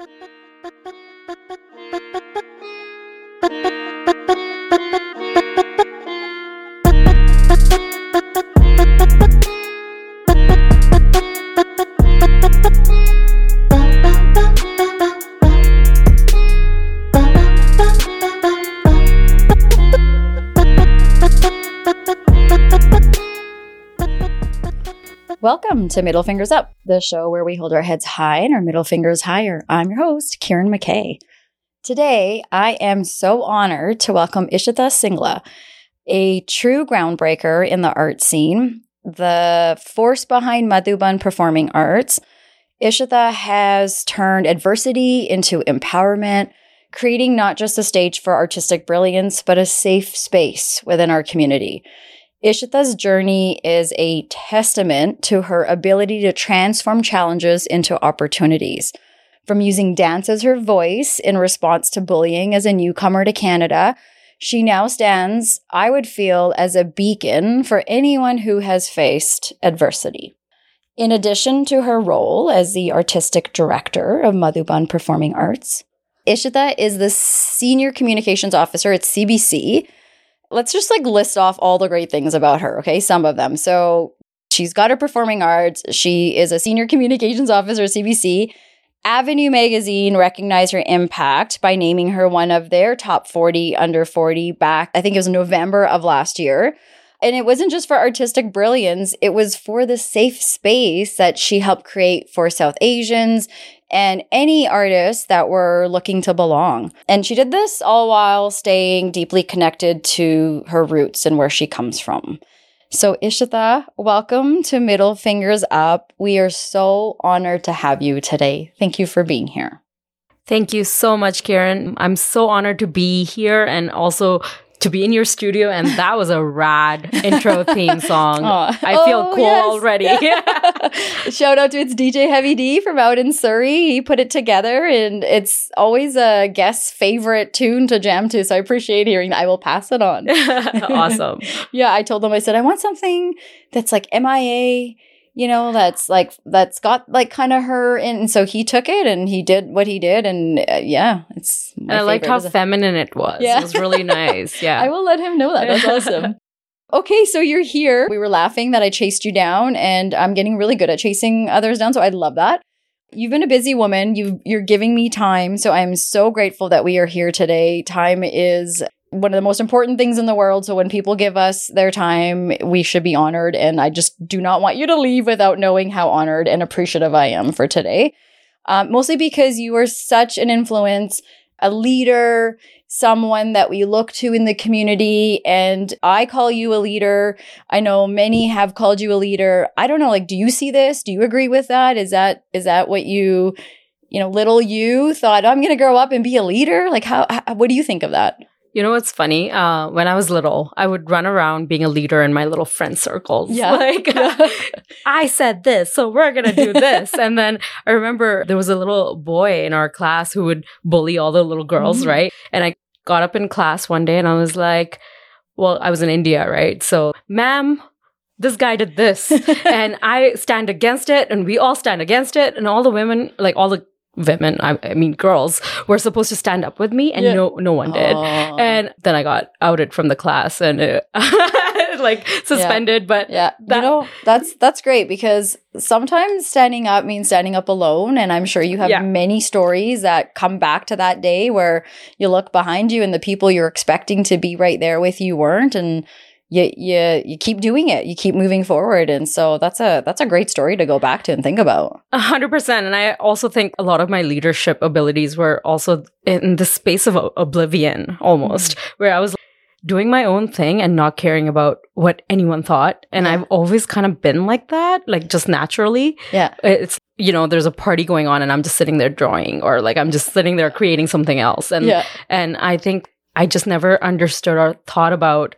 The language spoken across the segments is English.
Welcome to Middle Fingers Up, the show where we hold our heads high and our middle fingers higher. I'm your host, Kieran McKay. Today, I am so honored to welcome Ishita Singla, a true groundbreaker in the art scene, the force behind Madhuban Performing Arts. Ishita has turned adversity into empowerment, creating not just a stage for artistic brilliance, but a safe space within our community. Ishita's journey is a testament to her ability to transform challenges into opportunities. From using dance as her voice in response to bullying as a newcomer to Canada, she now stands, I would feel, as a beacon for anyone who has faced adversity. In addition to her role as the artistic director of Madhuban Performing Arts, Ishita is the senior communications officer at CBC, let's just like list off all the great things about her, okay? Some of them. So she's got her performing arts. She is a senior communications officer at CBC. Avenue magazine recognized her impact by naming her one of their top 40 under 40 back, I think it was November of last year. And it wasn't just for artistic brilliance, it was for the safe space that she helped create for South Asians and any artists that were looking to belong. And she did this all while staying deeply connected to her roots and where she comes from. So, Ishita, welcome to Middle Fingers Up. We are so honored to have you today. Thank you for being here. Thank you so much, Karen. I'm so honored to be here and also to be in your studio and that was a rad intro theme song. I feel oh, cool yes. already. Shout out to its DJ Heavy D from out in Surrey. He put it together and it's always a guest favorite tune to jam to. So I appreciate hearing that. I will pass it on. awesome. yeah, I told them I said I want something that's like MIA you know that's like that's got like kind of her and so he took it and he did what he did and uh, yeah it's and i liked how feminine it was yeah. it was really nice yeah i will let him know that that's awesome okay so you're here we were laughing that i chased you down and i'm getting really good at chasing others down so i love that You've been a busy woman. You you're giving me time, so I'm so grateful that we are here today. Time is one of the most important things in the world. So when people give us their time, we should be honored. And I just do not want you to leave without knowing how honored and appreciative I am for today. Um, mostly because you are such an influence, a leader, someone that we look to in the community. And I call you a leader. I know many have called you a leader. I don't know, like, do you see this? Do you agree with that? Is that, is that what you, you know, little you thought, oh, I'm going to grow up and be a leader? Like, how, how, what do you think of that? You know what's funny? Uh, when I was little, I would run around being a leader in my little friend circles. Yeah. Like, I said this, so we're going to do this. and then I remember there was a little boy in our class who would bully all the little girls, mm-hmm. right? And I got up in class one day and I was like, well, I was in India, right? So, ma'am, this guy did this and I stand against it and we all stand against it. And all the women, like all the women, I, I, mean girls, were supposed to stand up with me, and yeah. no no one did. Aww. And then I got outed from the class and uh, like suspended. Yeah. But yeah, that- you know that's that's great because sometimes standing up means standing up alone, and I'm sure you have yeah. many stories that come back to that day where you look behind you and the people you're expecting to be right there with you weren't, and you you you keep doing it. You keep moving forward. And so that's a that's a great story to go back to and think about. A hundred percent. And i also think a lot of my leadership abilities were also in the space of oblivion almost mm-hmm. where i was doing my own thing and not caring about what anyone thought. And yeah. i've always kind of been like that like just naturally. Yeah. It's you know there's a party going on and i'm just sitting there drawing or like i'm just sitting there creating something else. And yeah. and i think i just never understood or thought about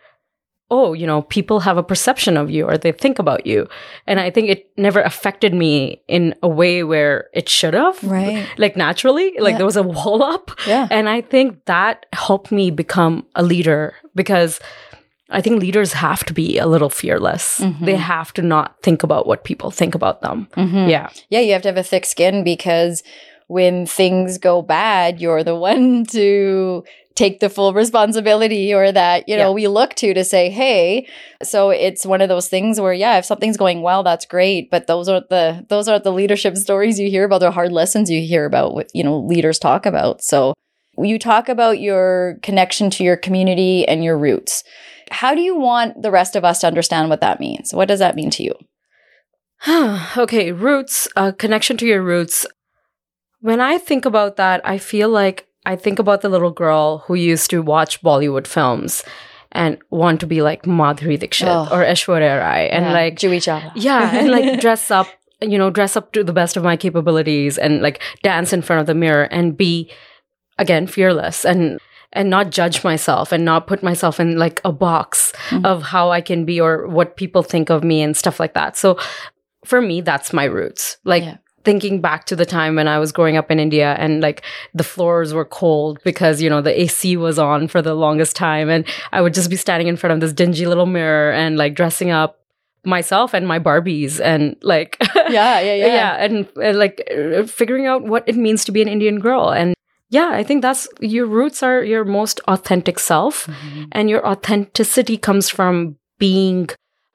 oh, you know, people have a perception of you or they think about you. And I think it never affected me in a way where it should have. Right. Like naturally, like yeah. there was a wall up. Yeah. And I think that helped me become a leader because I think leaders have to be a little fearless. Mm-hmm. They have to not think about what people think about them. Mm-hmm. Yeah. Yeah. You have to have a thick skin because when things go bad, you're the one to take the full responsibility or that, you know, Yeah. we look to to say, hey, so it's one of those things where, yeah, if something's going well, that's great. But those are the those are the leadership stories you hear about, the hard lessons you hear about what, you know, leaders talk about. So you talk about your connection to your community and your roots. How do you want the rest of us to understand what that means? What does that mean to you? okay, roots, uh, connection to your roots. When I think about that, I feel like I think about the little girl who used to watch Bollywood films and want to be like Madhuri Dixit Oh. or Aishwarya Rai and Yeah, like Chawla. yeah, and like dress up, you know, dress up to the best of my capabilities and like dance in front of the mirror and be again fearless and and not judge myself and not put myself in like a box Mhm. of how I can be or what people think of me and stuff like that. So for me, that's my roots. Like Yeah. Thinking back to the time when I was growing up in India and like the floors were cold because, you know, the AC was on for the longest time. And I would just be standing in front of this dingy little mirror and like dressing up myself and my Barbies and like, yeah, yeah, yeah. yeah, and, uh, like uh, figuring out what it means to be an Indian girl. And yeah, I think that's your roots are your most authentic self, Mhm. and your authenticity comes from being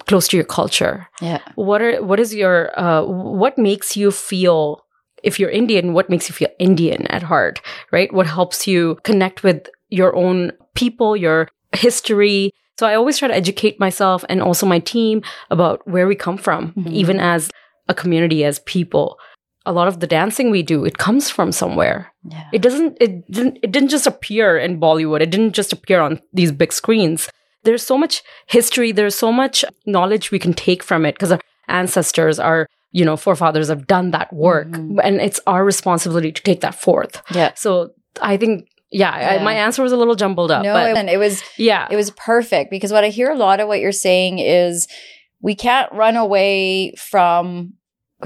close to your culture. Yeah. What are what is your uh, what makes you feel if you're Indian? What makes you feel Indian at heart? Right? What helps you connect with your own people, your history? So I always try to educate myself and also my team about where we come from, Mhm. even as a community, as people. A lot of the dancing we do, it comes from somewhere. Yeah. It doesn't. It didn't. It didn't just appear in Bollywood. It didn't just appear on these big screens. There's so much history. There's so much knowledge we can take from it because our ancestors, our you know forefathers have done that work, Mhm. and it's our responsibility to take that forth. Yeah. So I think, yeah, I, my answer was a little jumbled up, no, but and it was yeah, it was perfect because what I hear a lot of what you're saying is we can't run away from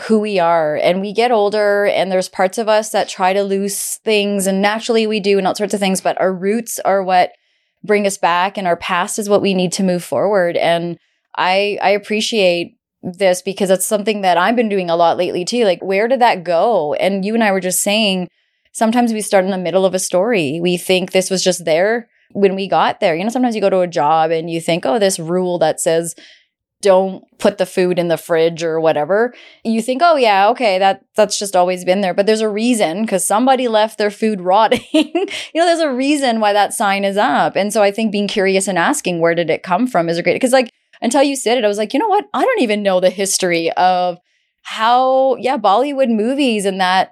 who we are and we get older and there's parts of us that try to lose things and naturally we do and all sorts of things but our roots are what bring us back and our past is what we need to move forward. And I I appreciate this because it's something that I've been doing a lot lately too. Like where did that go? And you and I were just saying sometimes we start in the middle of a story. We think this was just there when we got there. You know, sometimes you go to a job and you think, oh, this rule that says don't put the food in the fridge or whatever. You think, oh yeah, okay, that that's just always been there. But there's a reason because somebody left their food rotting. you know, there's a reason why that sign is up. And so I think being curious and asking where did it come from is a great because like until you said it, I was like, you know what? I don't even know the history of how, yeah, Bollywood movies and that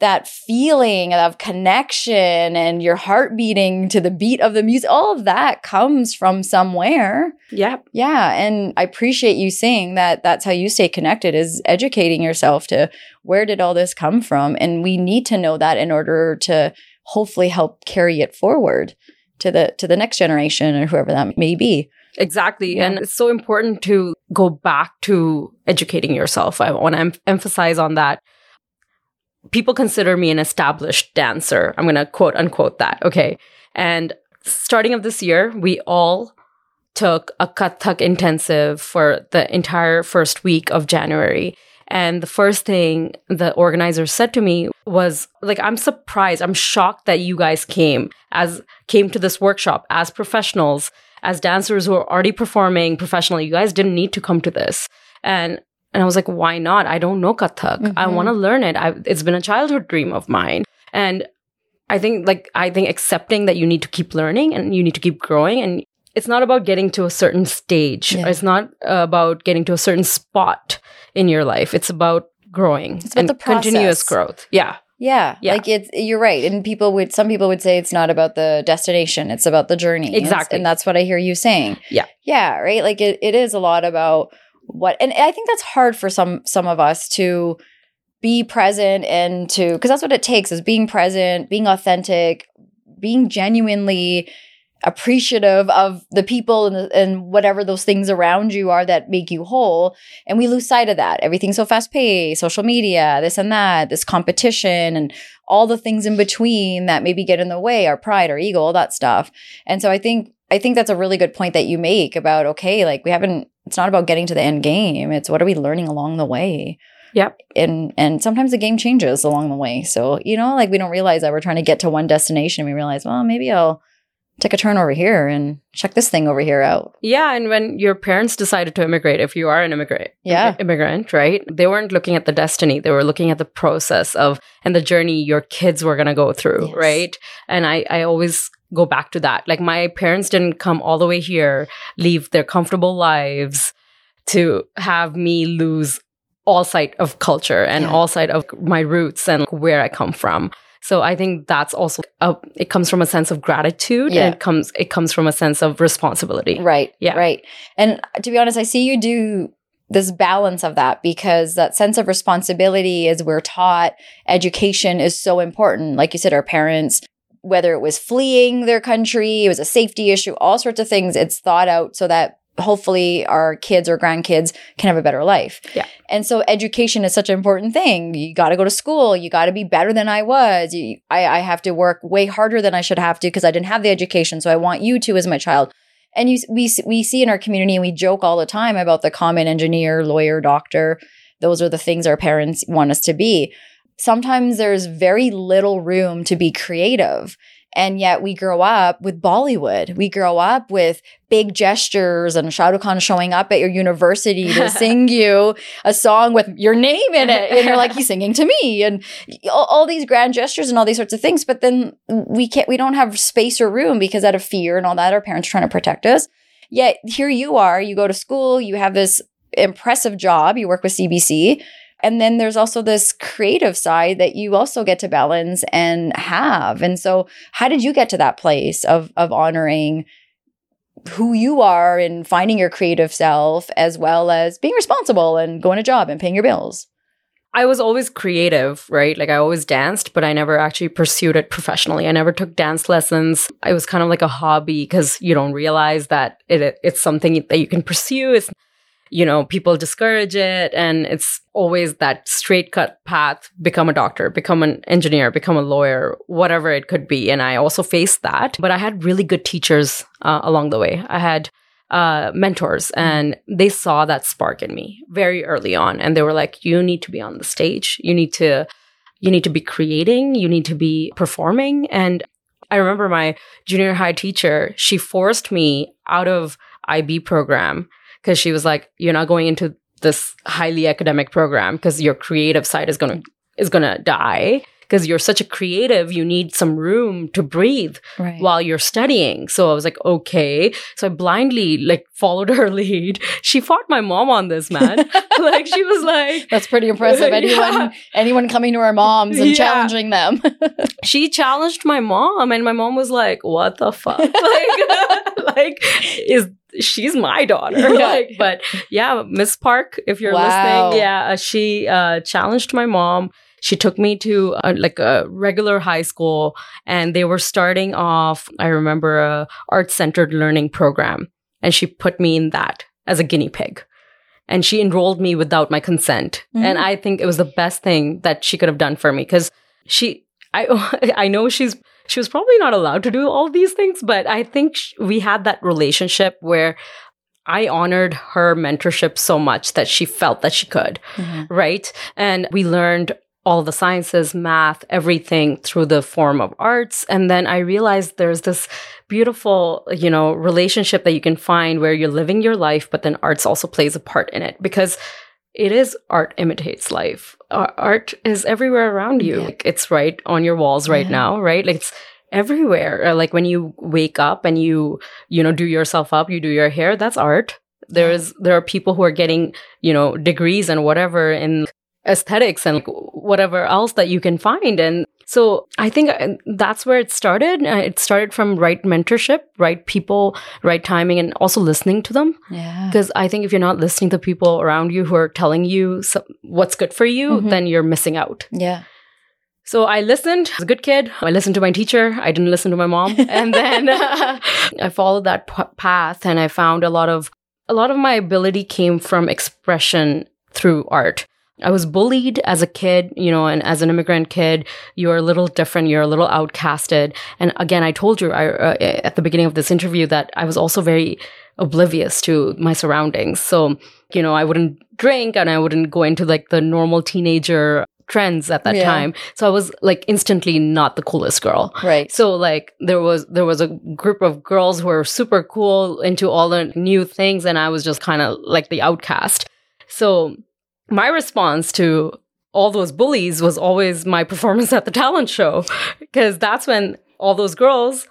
that feeling of connection and your heart beating to the beat of the music, all of that comes from somewhere. Yep. Yeah. And I appreciate you saying that that's how you stay connected is educating yourself to where did all this come from? And we need to know that in order to hopefully help carry it forward to the to the next generation or whoever that may be. Exactly. Yeah. And it's so important to go back to educating yourself. I want to em- emphasize on that. People consider me an established dancer. I'm going to quote unquote that. Okay. And starting of this year, we all took a Kathak intensive for the entire first week of January. And the first thing the organizer said to me was like, I'm surprised. I'm shocked that you guys came as came to this workshop as professionals as dancers who are already performing professionally, you guys didn't need to come to this. And and I was like, why not? I don't know Kathak. I Mhm. want to learn it. I, it's been a childhood dream of mine. And I think like I think accepting that you need to keep learning and you need to keep growing and it's not about getting to a certain stage. Yeah. It's not uh, about getting to a certain spot in your life. It's about growing It's about and the continuous growth. Yeah. Yeah, Yeah. Like it's you're right. And people would some people would say it's not about the destination, it's about the journey. Exactly. And that's what I hear you saying. Yeah. Yeah, right? Like it, it is a lot about what and I think that's hard for some some of us to be present and to because that's what it takes is being present, being authentic, being genuinely appreciative of the people and, and whatever those things around you are that make you whole. And we lose sight of that. Everything's so fast paced social media this and that this competition and all the things in between that maybe get in the way our pride our ego all that stuff. And so i think i think that's a really good point that you make about okay like we haven't it's not about getting to the end game it's what are we learning along the way Yep. And and sometimes the game changes along the way. So, you know, like we don't realize that we're trying to get to one destination. We realize, well, maybe I'll take a turn over here and check this thing over here out. Yeah, and when your parents decided to immigrate, if you are an immigrant, Yeah. immigrant, right? They weren't looking at the destiny; they were looking at the process of and the journey your kids were gonna go through, Yes. right? And I, I always go back to that. Like my parents didn't come all the way here, leave their comfortable lives to have me lose all sight of culture and Yeah. all sight of my roots and where I come from. So I think that's also a, it comes from a sense of gratitude Yeah. and it comes it comes from a sense of responsibility. Right. Yeah. Right. And to be honest, I see you do this balance of that because that sense of responsibility as we're taught education is so important. Like you said, our parents, whether it was fleeing their country, it was a safety issue, all sorts of things, it's thought out so that hopefully our kids or grandkids can have a better life. Yeah. And so education is such an important thing. You got to go to school. You got to be better than I was. You, I, I have to work way harder than I should have to because I didn't have the education. So I want you to as my child. And you, we, we see in our community, and we joke all the time about the common engineer, lawyer, doctor. Those are the things our parents want us to be. Sometimes there's very little room to be creative. And yet we grow up with Bollywood. We grow up with big gestures and Shah Rukh Khan showing up at your university to sing you a song with your name in it. And you're like, he's singing to me. And all, all these grand gestures and all these sorts of things. But then we can't, we don't have space or room because out of fear and all that, our parents are trying to protect us. Yet here you are, you go to school, you have this impressive job, you work with CBC. And then there's also this creative side that you also get to balance and have. And so how did you get to that place of of honoring who you are and finding your creative self as well as being responsible and going to job and paying your bills? I was always creative, right? Like I always danced, but I never actually pursued it professionally. I never took dance lessons. It was kind of like a hobby because you don't realize that it it's something that you can pursue. It's you know, people discourage it and it's always that straight cut path, become a doctor, become an engineer, become a lawyer, whatever it could be. And I also faced that, but I had really good teachers uh, along the way. I had uh, mentors and they saw that spark in me very early on. And they were like, you need to be on the stage. You need to, you need to be creating. You need to be performing. And I remember my junior high teacher, she forced me out of IB program because she was like, you're not going into this highly academic program because your creative side is going to, is going to die because you're such a creative, you need some room to breathe Right. while you're studying. So I was like, okay. So I blindly like followed her lead. She fought my mom on this, man. like she was like, That's pretty impressive. Yeah. Anyone anyone coming to our moms and Yeah. challenging them. she challenged my mom, and my mom was like, "What the fuck? like, like is she's my daughter?" Yeah. like, but yeah, Miss Park, if you're Wow. listening, yeah, she uh, challenged my mom. She took me to uh, like a regular high school, and they were starting off. I remember a art centered learning program, and she put me in that as a guinea pig. And she enrolled me without my consent, Mhm. and I think it was the best thing that she could have done for me because she I I know she's she was probably not allowed to do all these things, but I think sh- we had that relationship where I honored her mentorship so much that she felt that she could, right? And we learned all the sciences, math, everything through the form of arts. And then I realized there's this beautiful, you know, relationship that you can find where you're living your life, but then arts also plays a part in it because it is art imitates life. Art is everywhere around you. Yeah. Like, it's right on your walls right Yeah. now, right? Like it's everywhere. Uh, Like when you wake up and you, you know, do yourself up, you do your hair, that's art. There is there are people who are getting, you know, degrees and whatever in aesthetics and whatever else that you can find and so I think uh, that's where it started. Uh, It started from right mentorship, right people, right timing, and also listening to them. Yeah. Because I think if you're not listening to people around you who are telling you what's good for you, Mhm. then you're missing out. Yeah. So I listened. I was a good kid. I listened to my teacher. I didn't listen to my mom. and then I followed that p- path and I found a lot of a lot of my ability came from expression through art. I was bullied as a kid, you know, and as an immigrant kid, you're a little different, you're a little outcasted. And again, I told you I, uh, at the beginning of this interview that I was also very oblivious to my surroundings. So you know, I wouldn't drink and I wouldn't go into like the normal teenager trends at that Yeah. time. So I was like instantly not the coolest girl. Right. So like there was there was a group of girls who were super cool into all the new things and I was just kind of like the outcast. So my response to all those bullies was always my performance at the talent show because that's when all those girls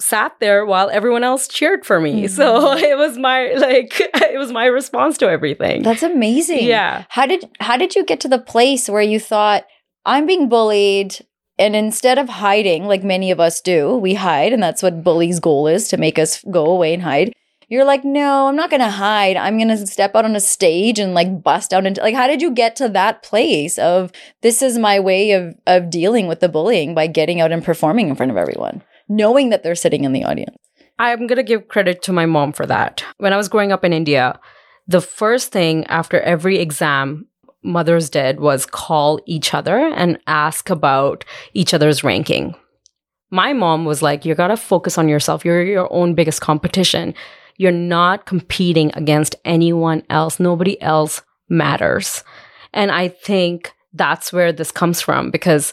sat there while everyone else cheered for me. Mm-hmm. So it was my like it was my response to everything. That's amazing. yeah. How did how did you get to the place where you thought I'm being bullied and instead of hiding like many of us do, we hide and that's what bullies goal is to make us go away and hide. You're like, "No, I'm not going to hide. I'm going to step out on a stage and like bust out into like how did you get to that place of this is my way of of dealing with the bullying by getting out and performing in front of everyone, knowing that they're sitting in the audience?" I'm going to give credit to my mom for that. When I was growing up in India, the first thing after every exam mothers did was call each other and ask about each other's ranking. My mom was like, You got to focus on yourself. You're your own biggest competition. You're not competing against anyone else. Nobody else matters. And I think that's where this comes from because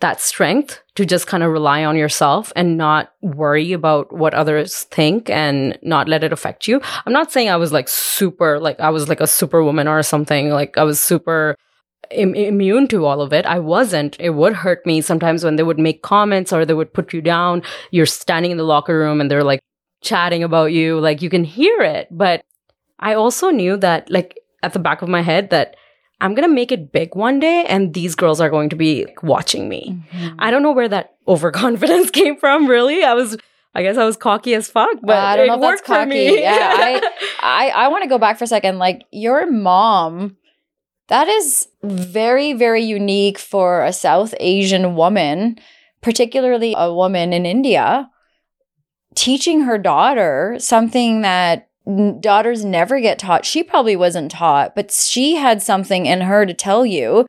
that strength to just kind of rely on yourself and not worry about what others think and not let it affect you. I'm not saying I was like super, like I was like a superwoman or something, like I was super Im- immune to all of it. I wasn't. It would hurt me sometimes when they would make comments or they would put you down. You're standing in the locker room and they're like chatting about you, like you can hear it. But I also knew that, like, at the back of my head, that I'm going to make it big one day and these girls are going to be like, watching me. Mm-hmm. I don't know where that overconfidence came from, really. I was, I guess I was cocky as fuck, but I don't it know if that's cocky. Yeah, I I want to go back for a second. Like your mom, that is very very unique for a South Asian woman, particularly a woman in India, teaching her daughter something that daughters never get taught. She probably wasn't taught, but she had something in her to tell you.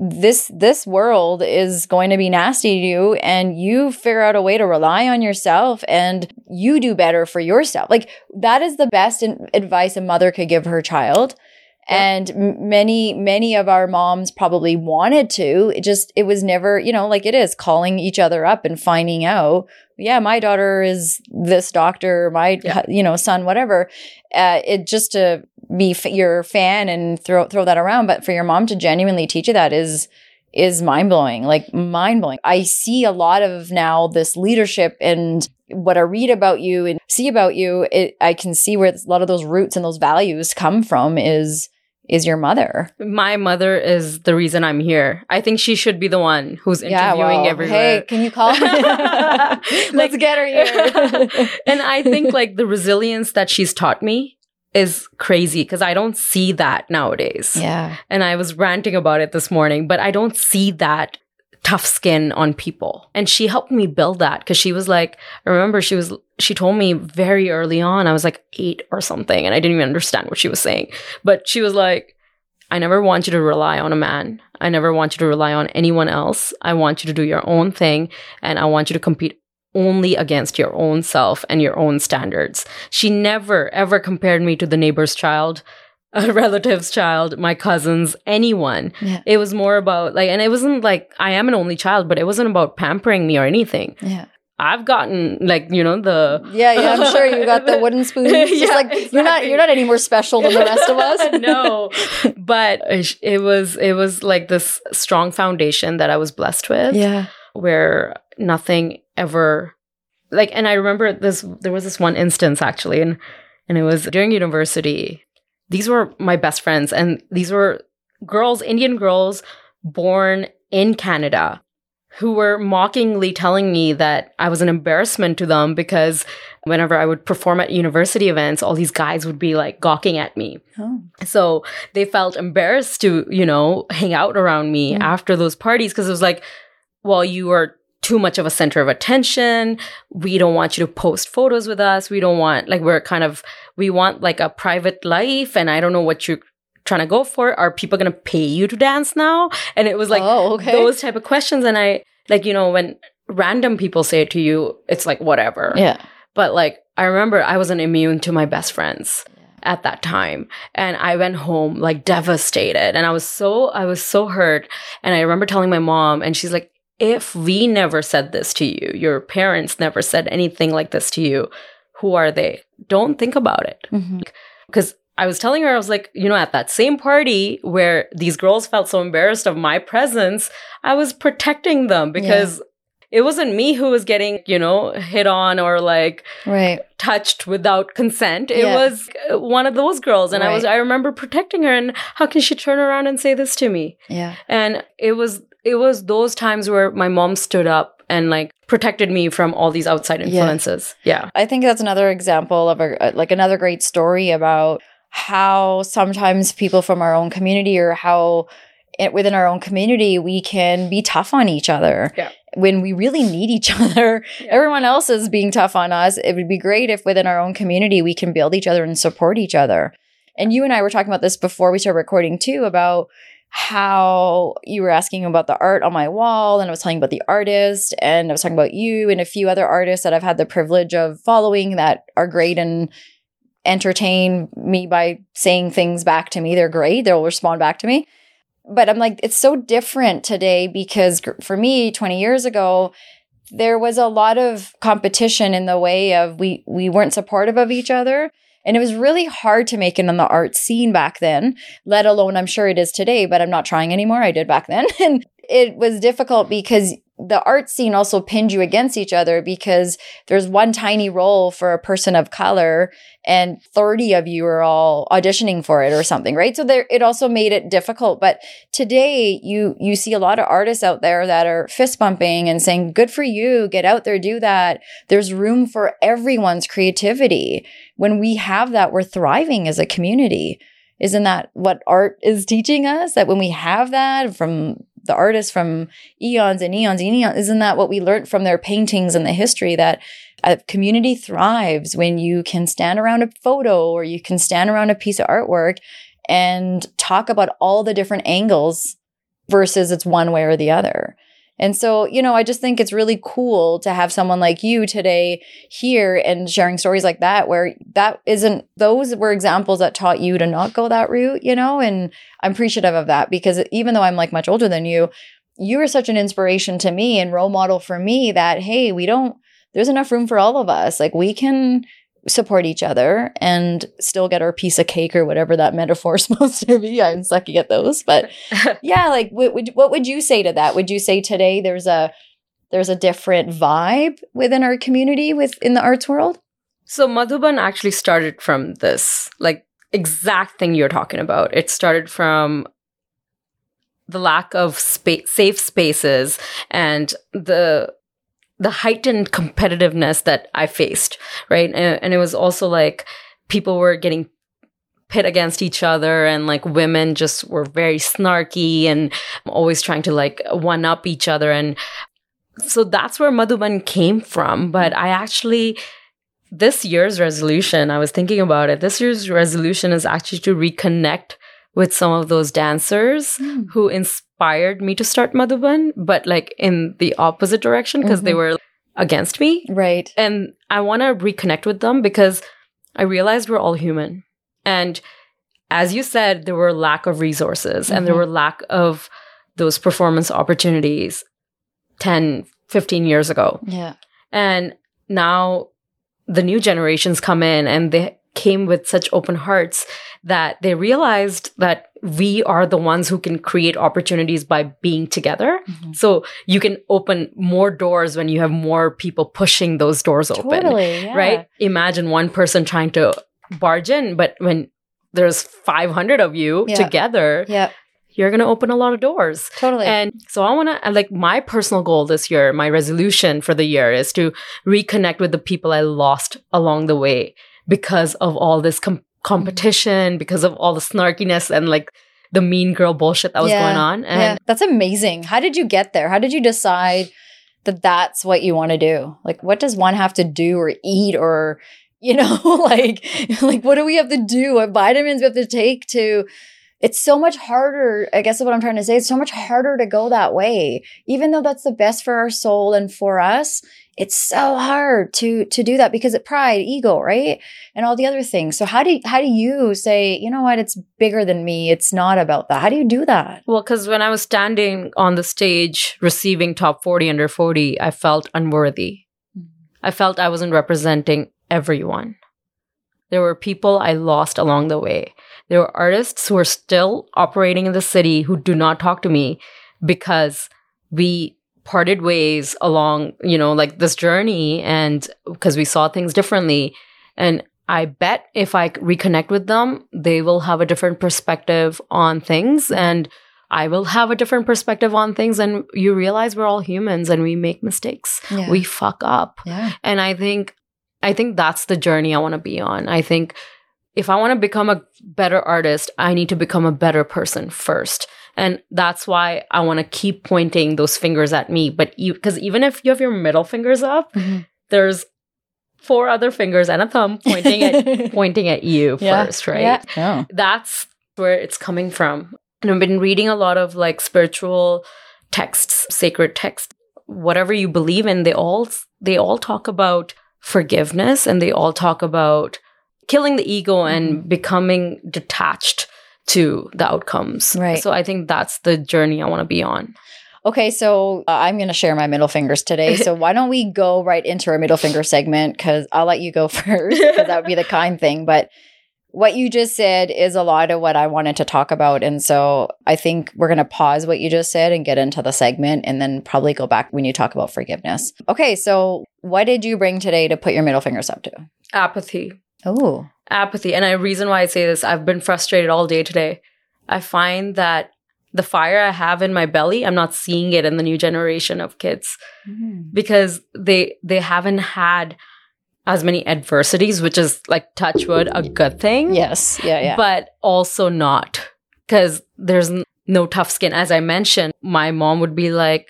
This this world is going to be nasty to you and you figure out a way to rely on yourself and you do better for yourself. Like that is the best advice a mother could give her child. And m- many, many of our moms probably wanted to. It just, it was never, you know, like it is calling each other up and finding out, yeah, my daughter is this doctor, my, Yeah. you know, son, whatever. Uh, it just to be f- your fan and throw, throw that around. But for your mom to genuinely teach you that is, is mind blowing, like mind blowing. I see a lot of now this leadership and what I read about you and see about you. It, I can see where a lot of those roots and those values come from is, is your mother. My mother is the reason I'm here. I think she should be the one who's interviewing yeah, well, everywhere. Hey, can you call? Let's Like- get her here. and I think like the resilience that she's taught me is crazy because I don't see that nowadays. yeah. And I was ranting about it this morning, but I don't see that tough skin on people. And she helped me build that because she was like, I remember she was, she told me very early on, I was like eight or something, and I didn't even understand what she was saying. But she was like, I never want you to rely on a man. I never want you to rely on anyone else. I want you to do your own thing and I want you to compete only against your own self and your own standards. She never ever compared me to the neighbor's child, a relative's child, my cousins, anyone. Yeah. It was more about like, and it wasn't like I am an only child, but it wasn't about pampering me or anything. Yeah. I've gotten like, you know, the Yeah, yeah, I'm sure you got the wooden spoon. Yeah, like you're not you're not any more special than the rest of us. no, but it was it was like this strong foundation that I was blessed with. Yeah. where nothing ever like and i remember this there was this one instance actually and and it was during university these were my best friends and these were girls indian girls born in canada who were mockingly telling me that i was an embarrassment to them because whenever i would perform at university events all these guys would be like gawking at me Oh. so they felt embarrassed to, you know, hang out around me Mm. after those parties because it was like, well, you are too much of a center of attention. We don't want you to post photos with us. We don't want, like, we're kind of, we want like a private life. And I don't know what you're trying to go for. Are people going to pay you to dance now? And it was like oh, okay. those type of questions. And I, like, you know, when random people say it to you, it's like, whatever. yeah. But like, I remember I wasn't immune to my best friends. at that time and i went home like devastated and i was so i was so hurt and i remember telling my mom and she's like if we never said this to you your parents never said anything like this to you who are they don't think about it because I was telling her, I was like, you know, at that same party where these girls felt so embarrassed of my presence, I was protecting them because it wasn't me who was getting, you know, hit on or like Right. touched without consent. It Yeah. was uh, one of those girls. And I was, I remember protecting her. And how can she turn around and say this to me? Yeah. And it was, it was those times where my mom stood up and like protected me from all these outside Yeah. influences. Yeah. I think that's another example of a uh, like another great story about how sometimes people from our own community or how it, within our own community we can be tough on each other Yeah. when we really need each other. Yeah. Everyone else is being tough on us. It would be great if within our own community we can build each other and support each other. And you and I were talking about this before we started recording too about how you were asking about the art on my wall and I was telling about the artist and I was talking about you and a few other artists that I've had the privilege of following that are great and entertain me by saying things back to me. They're great. They'll respond back to me. But I'm like, it's so different today because for me, 20 years ago, there was a lot of competition in the way of we we weren't supportive of each other. And it was really hard to make it in on the art scene back then, let alone I'm sure it is today, but I'm not trying anymore. I did back then. And it was difficult because the art scene also pinned you against each other because there's one tiny role for a person of color and 30 of you are all auditioning for it or something, right? So there it also made it difficult. But today you you see a lot of artists out there that are fist bumping and saying, Good for you, get out there, do that. There's room for everyone's creativity. When we have that, we're thriving as a community. Isn't that what art is teaching us? That when we have that from the artists from eons and eons and eons, isn't that what we learned from their paintings and the history that a community thrives when you can stand around a photo or you can stand around a piece of artwork and talk about all the different angles versus it's one way or the other. And so, you know, I just think it's really cool to have someone like you today here and sharing stories like that, where that isn't, those were examples that taught you to not go that route, you know? And I'm appreciative of that because even though I'm like much older than you, you were such an inspiration to me and role model for me that, hey, we don't, there's enough room for all of us. Like we can support each other and still get our piece of cake or whatever that metaphor is supposed to be. I'm sucking at those, but yeah, like what would what would you say to that? Would you say today there's a there's a different vibe within our community within the arts world? So Madhuban actually started from this, like exact thing you're talking about. It started from the lack of spa- safe spaces and the the heightened competitiveness that I faced, right? And, and it was also like people were getting pit against each other and like women just were very snarky and always trying to like one up each other and so that's where Madhuban came from but I actually this year's resolution, I was thinking about it. This year's resolution is actually to reconnect with some of those dancers who inspired me to start Madhuban, but like in the opposite direction because they Mhm. were against me. Right. And I want to reconnect with them because I realized we're all human. And as you said, there were lack of resources and there Mhm. were lack of those performance opportunities 10, 15 years ago. Yeah. And now the new generations come in and they came with such open hearts that they realized that we are the ones who can create opportunities by being together. Mhm. So you can open more doors when you have more people pushing those doors open. Totally. Yeah. Right? Imagine one person trying to barge in, but when there's 500 of you Yeah. together, Yeah. you're going to open a lot of doors. Totally. And so I want to, like, my personal goal this year, my resolution for the year is to reconnect with the people I lost along the way because of all this com- competition, mm-hmm. because of all the snarkiness and like the mean girl bullshit that was Yeah. going on. And yeah. That's amazing. How did you get there? How did you decide that that's what you want to do? Like, what does one have to do or eat or, you know, like, like what do we have to do? What vitamins we have to take to it's so much harder. I guess is what I'm trying to say. It's so much harder to go that way, even though that's the best for our soul and for us. It's so hard to to do that because of pride, ego, right, and all the other things. So how do how do you say, you know what, it's bigger than me. It's not about that. How do you do that? Well, because when I was standing on the stage receiving top 40 under 40, I felt unworthy. Mm-hmm. I felt I wasn't representing everyone. There were people I lost along the way. There were artists who are still operating in the city who do not talk to me because we parted ways along, you know, like this journey and because we saw things differently. And I bet if I reconnect with them, they will have a different perspective on things and I will have a different perspective on things. And you realize we're all humans and we make mistakes. Yeah. We fuck up. Yeah. And I think I think that's the journey I want to be on. I think if I want to become a better artist, I need to become a better person first. And that's why I want to keep pointing those fingers at me. But you because even if you have your middle fingers up, Mhm. there's four other fingers and a thumb pointing at pointing at you Yeah. first, right? Yeah. No. That's where it's coming from. And I've been reading a lot of like spiritual texts, sacred texts, whatever you believe in, they all they all talk about forgiveness and they all talk about killing the ego and becoming detached to the outcomes. Right. So I think that's the journey I want to be on. Okay, so uh, I'm going to share my middle fingers today. So why don't we go right into our middle finger segment? Because I'll let you go first, because that would be the kind thing. But what you just said is a lot of what I wanted to talk about. And so I think we're going to pause what you just said and get into the segment and then probably go back when you talk about forgiveness. Okay, so what did you bring today to put your middle fingers up to? Apathy. Oh, apathy. And a reason why I say this, I've been frustrated all day today. I find that the fire I have in my belly, I'm not seeing it in the new generation of kids mm-hmm. because they they haven't had as many adversities, which is like touch wood, a good thing. yes. Yeah, yeah. But also not because there's n- no tough skin. As I mentioned, my mom would be like,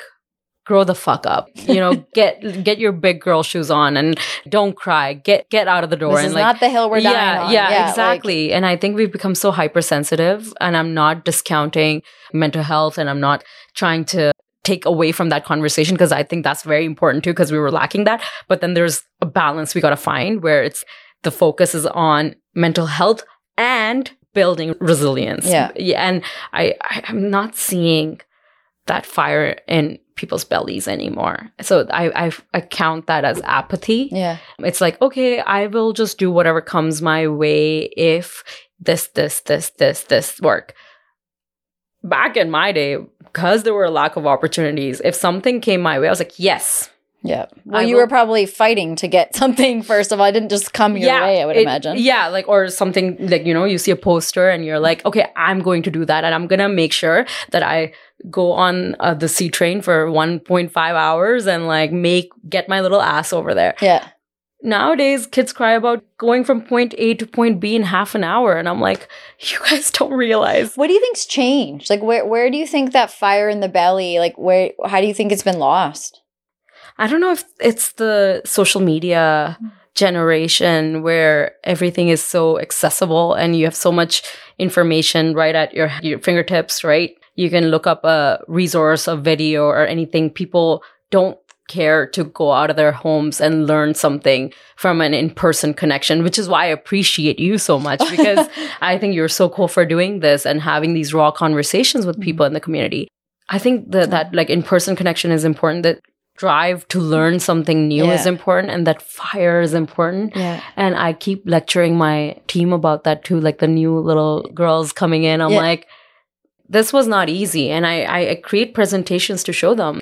grow the fuck up. You know, get get your big girl shoes on and don't cry. Get get out of the door this and is like not the hill we're dying yeah, on. Yeah, like- exactly. and I think we've become so hypersensitive, and I'm not discounting mental health, and I'm not trying to take away from that conversation because I think that's very important too, because we were lacking that. But then there's a balance we got to find where it's the focus is on mental health and building resilience. Yeah. yeah and I, I I'm not seeing that fire in people's bellies anymore. So I, I I count that as apathy. yeah. It's like, okay, I will just do whatever comes my way if this, this, this, this, this work. Back in my day, because there were a lack of opportunities, if something came my way, I was like, yes. Yeah. Well, I you will- were probably fighting to get something first of all. It didn't just come your way, I would it- imagine. Yeah, like, or something like, you know, you see a poster and you're like, okay, I'm going to do that. And I'm going to make sure that I go on uh, the C train for 1.5 hours and like make, get my little ass over there. Yeah. nowadays kids cry about going from point A to point B in half an hour. And I'm like, you guys don't realize. What do you think's changed? Like where where do you think that fire in the belly, like where how do you think it's been lost? I don't know if it's the social media generation where everything is so accessible and you have so much information right at your, your fingertips, right? You can look up a resource, a video, or anything. People don't care to go out of their homes and learn something from an in-person connection, which is why I appreciate you so much because I think you're so cool for doing this and having these raw conversations with people mm-hmm. in the community. I think that that like in-person connection is important. That drive to learn something new is important and that fire is important. Yeah. And I keep lecturing my team about that too, like the new little girls coming in. I'm Yeah. like, this was not easy. And I, I, create presentations to show them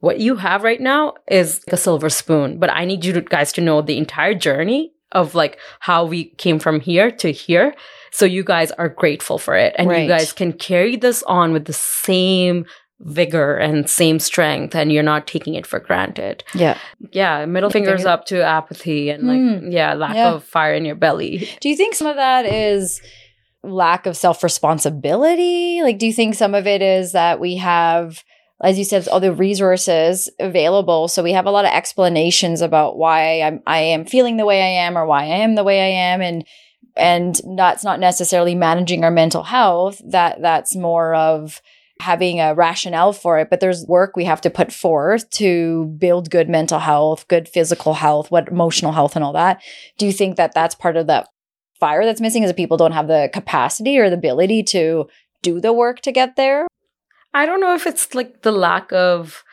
what you have right now is like a silver spoon. But I need you guys to know the entire journey of like how we came from here to here. So you guys are grateful for it. And Right. you guys can carry this on with the same vigor and same strength and you're not taking it for granted. Yeah. Yeah, middle fingers up to apathy and like Hmm. yeah, lack Yeah. of fire in your belly. Do you think some of that is lack of self responsibility? Like, do you think some of it is that we have, as you said, all the resources available, so we have a lot of explanations about why I'm I am feeling the way I am or why I am the way I am, and and that's not necessarily managing our mental health that that's more of having a rationale for it but there's work we have to put forth to build good mental health good physical health what emotional health and all that do you think that that's part of that fire that's missing is that people don't have the capacity or the ability to do the work to get there I don't know if it's like the lack of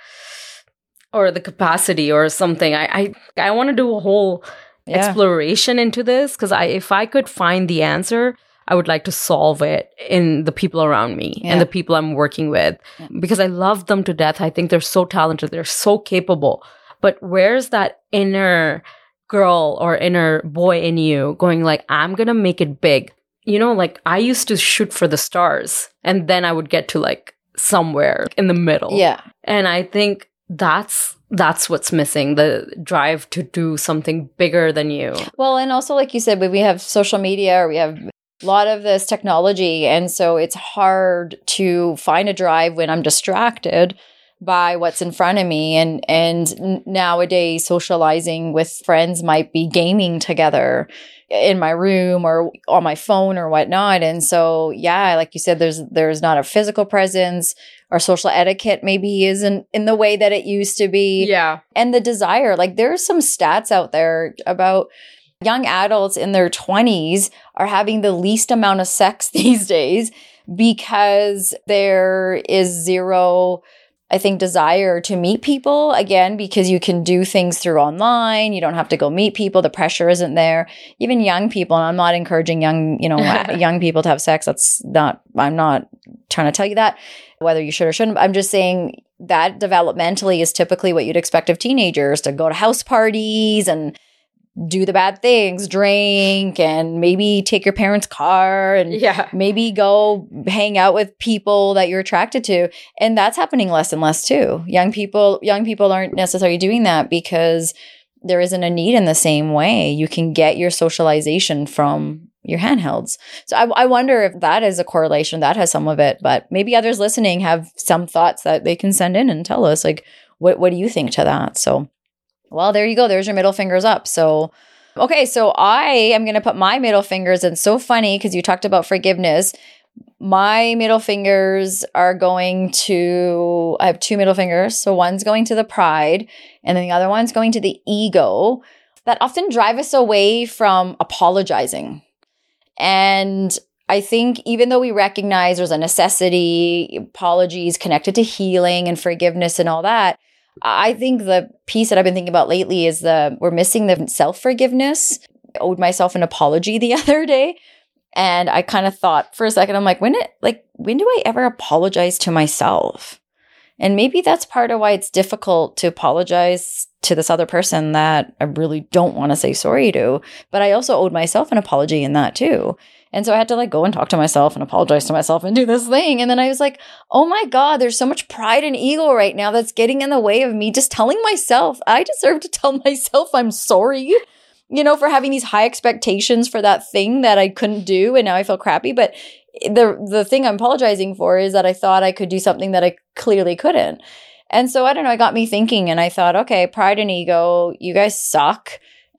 or the capacity or something. I I, I want to do a whole Yeah. exploration into this because I if I could find the answer, I would like to solve it in the people around me Yeah. and the people I'm working with Yeah. because I love them to death. I think they're so talented, they're so capable. But where's that inner girl or inner boy in you going like I'm going to make it big? You know, like I used to shoot for the stars and then I would get to like somewhere in the middle. yeah And I think that's that's what's missing the drive to do something bigger than you. Well, and also, like you said, when we have social media or we have a lot of this technology, and so it's hard to find a drive when I'm distracted by what's in front of me. And and nowadays, socializing with friends might be gaming together in my room or on my phone or whatnot. And so, yeah, like you said, there's there's not a physical presence. Our social etiquette maybe isn't in the way that it used to be Yeah. and the desire. Like there's some stats out there about young adults in their 20s are having the least amount of sex these days because there is zero I think desire to meet people again because you can do things through online. You don't have to go meet people. The pressure isn't there. Even young people, and I'm not encouraging young, you know, young people to have sex. That's not, I'm not trying to tell you that whether you should or shouldn't. I'm just saying that developmentally is typically what you'd expect of teenagers to go to house parties and do the bad things, drink, and maybe take your parents' car and Yeah. maybe go hang out with people that you're attracted to. And that's happening less and less too. Young people young people aren't necessarily doing that because there isn't a need in the same way. You can get your socialization from your handhelds. So I, I wonder if that is a correlation. That has some of it but maybe others listening have some thoughts that they can send in and tell us like what, what do you think to that? So well there you go there's your middle fingers up so Okay, so I am going to put my middle fingers in. So funny because you talked about forgiveness. My middle fingers are going to, I have two middle fingers. So one's going to the pride, and then the other one's going to the ego that often drive us away from apologizing. And I think even though we recognize there's a necessity, apologies connected to healing and forgiveness and all that, I think the piece that I've been thinking about lately is the we're missing the self forgiveness. I owed myself an apology the other day. And I kind of thought for a second, I'm like, when it like when do I ever apologize to myself? And maybe that's part of why it's difficult to apologize to this other person that I really don't want to say sorry to. But I also owed myself an apology in that too. And so I had to like go and talk to myself and apologize to myself and do this thing. And then I was like, oh my God, there's so much pride and ego right now that's getting in the way of me just telling myself, I deserve to tell myself I'm sorry, you know, for having these high expectations for that thing that I couldn't do. And now I feel crappy. But eh, the, the thing I'm apologizing for is that I thought I could do something that I clearly couldn't. And so I don't know, it got me thinking and I thought, okay, pride and ego, you guys suck.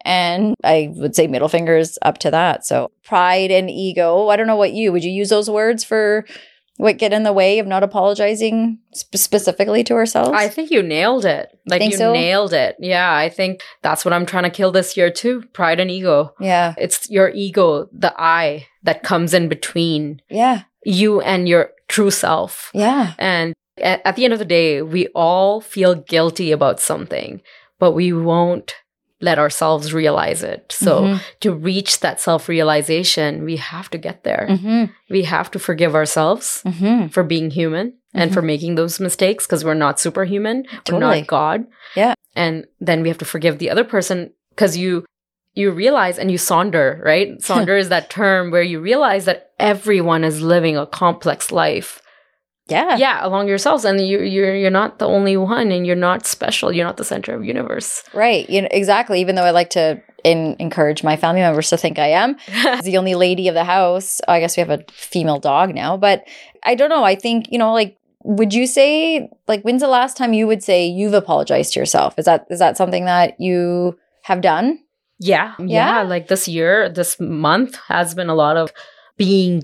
And I would say middle fingers up to that. So pride and ego. I don't know what you would you use those words for what get in the way of not apologizing sp- specifically to ourselves? I think you nailed it. Like Think you so? nailed it. Yeah, I think that's what I'm trying to kill this year too. Pride and ego. yeah. It's your ego, the I that comes in between Yeah. you and your true self. Yeah. And at, at the end of the day, we all feel guilty about something, but we won't let ourselves realize it. So Mhm. to reach that self realization, we have to get there. Mhm. We have to forgive ourselves Mhm. for being human and for making those mistakes because we're not superhuman. We're not God. Yeah. And then we have to forgive the other person because you you realize and you sonder, right? Sonder is that term where you realize that everyone is living a complex life. Yeah. Yeah, along yourselves. And you you're you're not the only one and you're not special. You're not the center of universe. Right. You know, exactly. Even though I like to in, encourage my family members to think I am the only lady of the house. I guess we have a female dog now, but I don't know. I think, you know, like, would you say, like, when's the last time you would say you've apologized to yourself? Is that, is that something that you have done? Yeah, yeah. Yeah? Like this year, this month has been a lot of being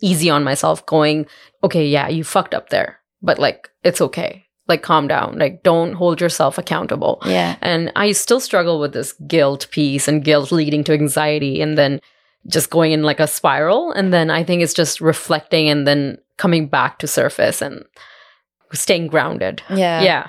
easy on myself, going, okay, yeah, you fucked up there, but like, it's okay. Like, calm down. Like, don't hold yourself accountable. Yeah. And I still struggle with this guilt piece and guilt leading to anxiety and then just going in like a spiral. And then I think it's just reflecting and then coming back to surface and staying grounded. Yeah. Yeah.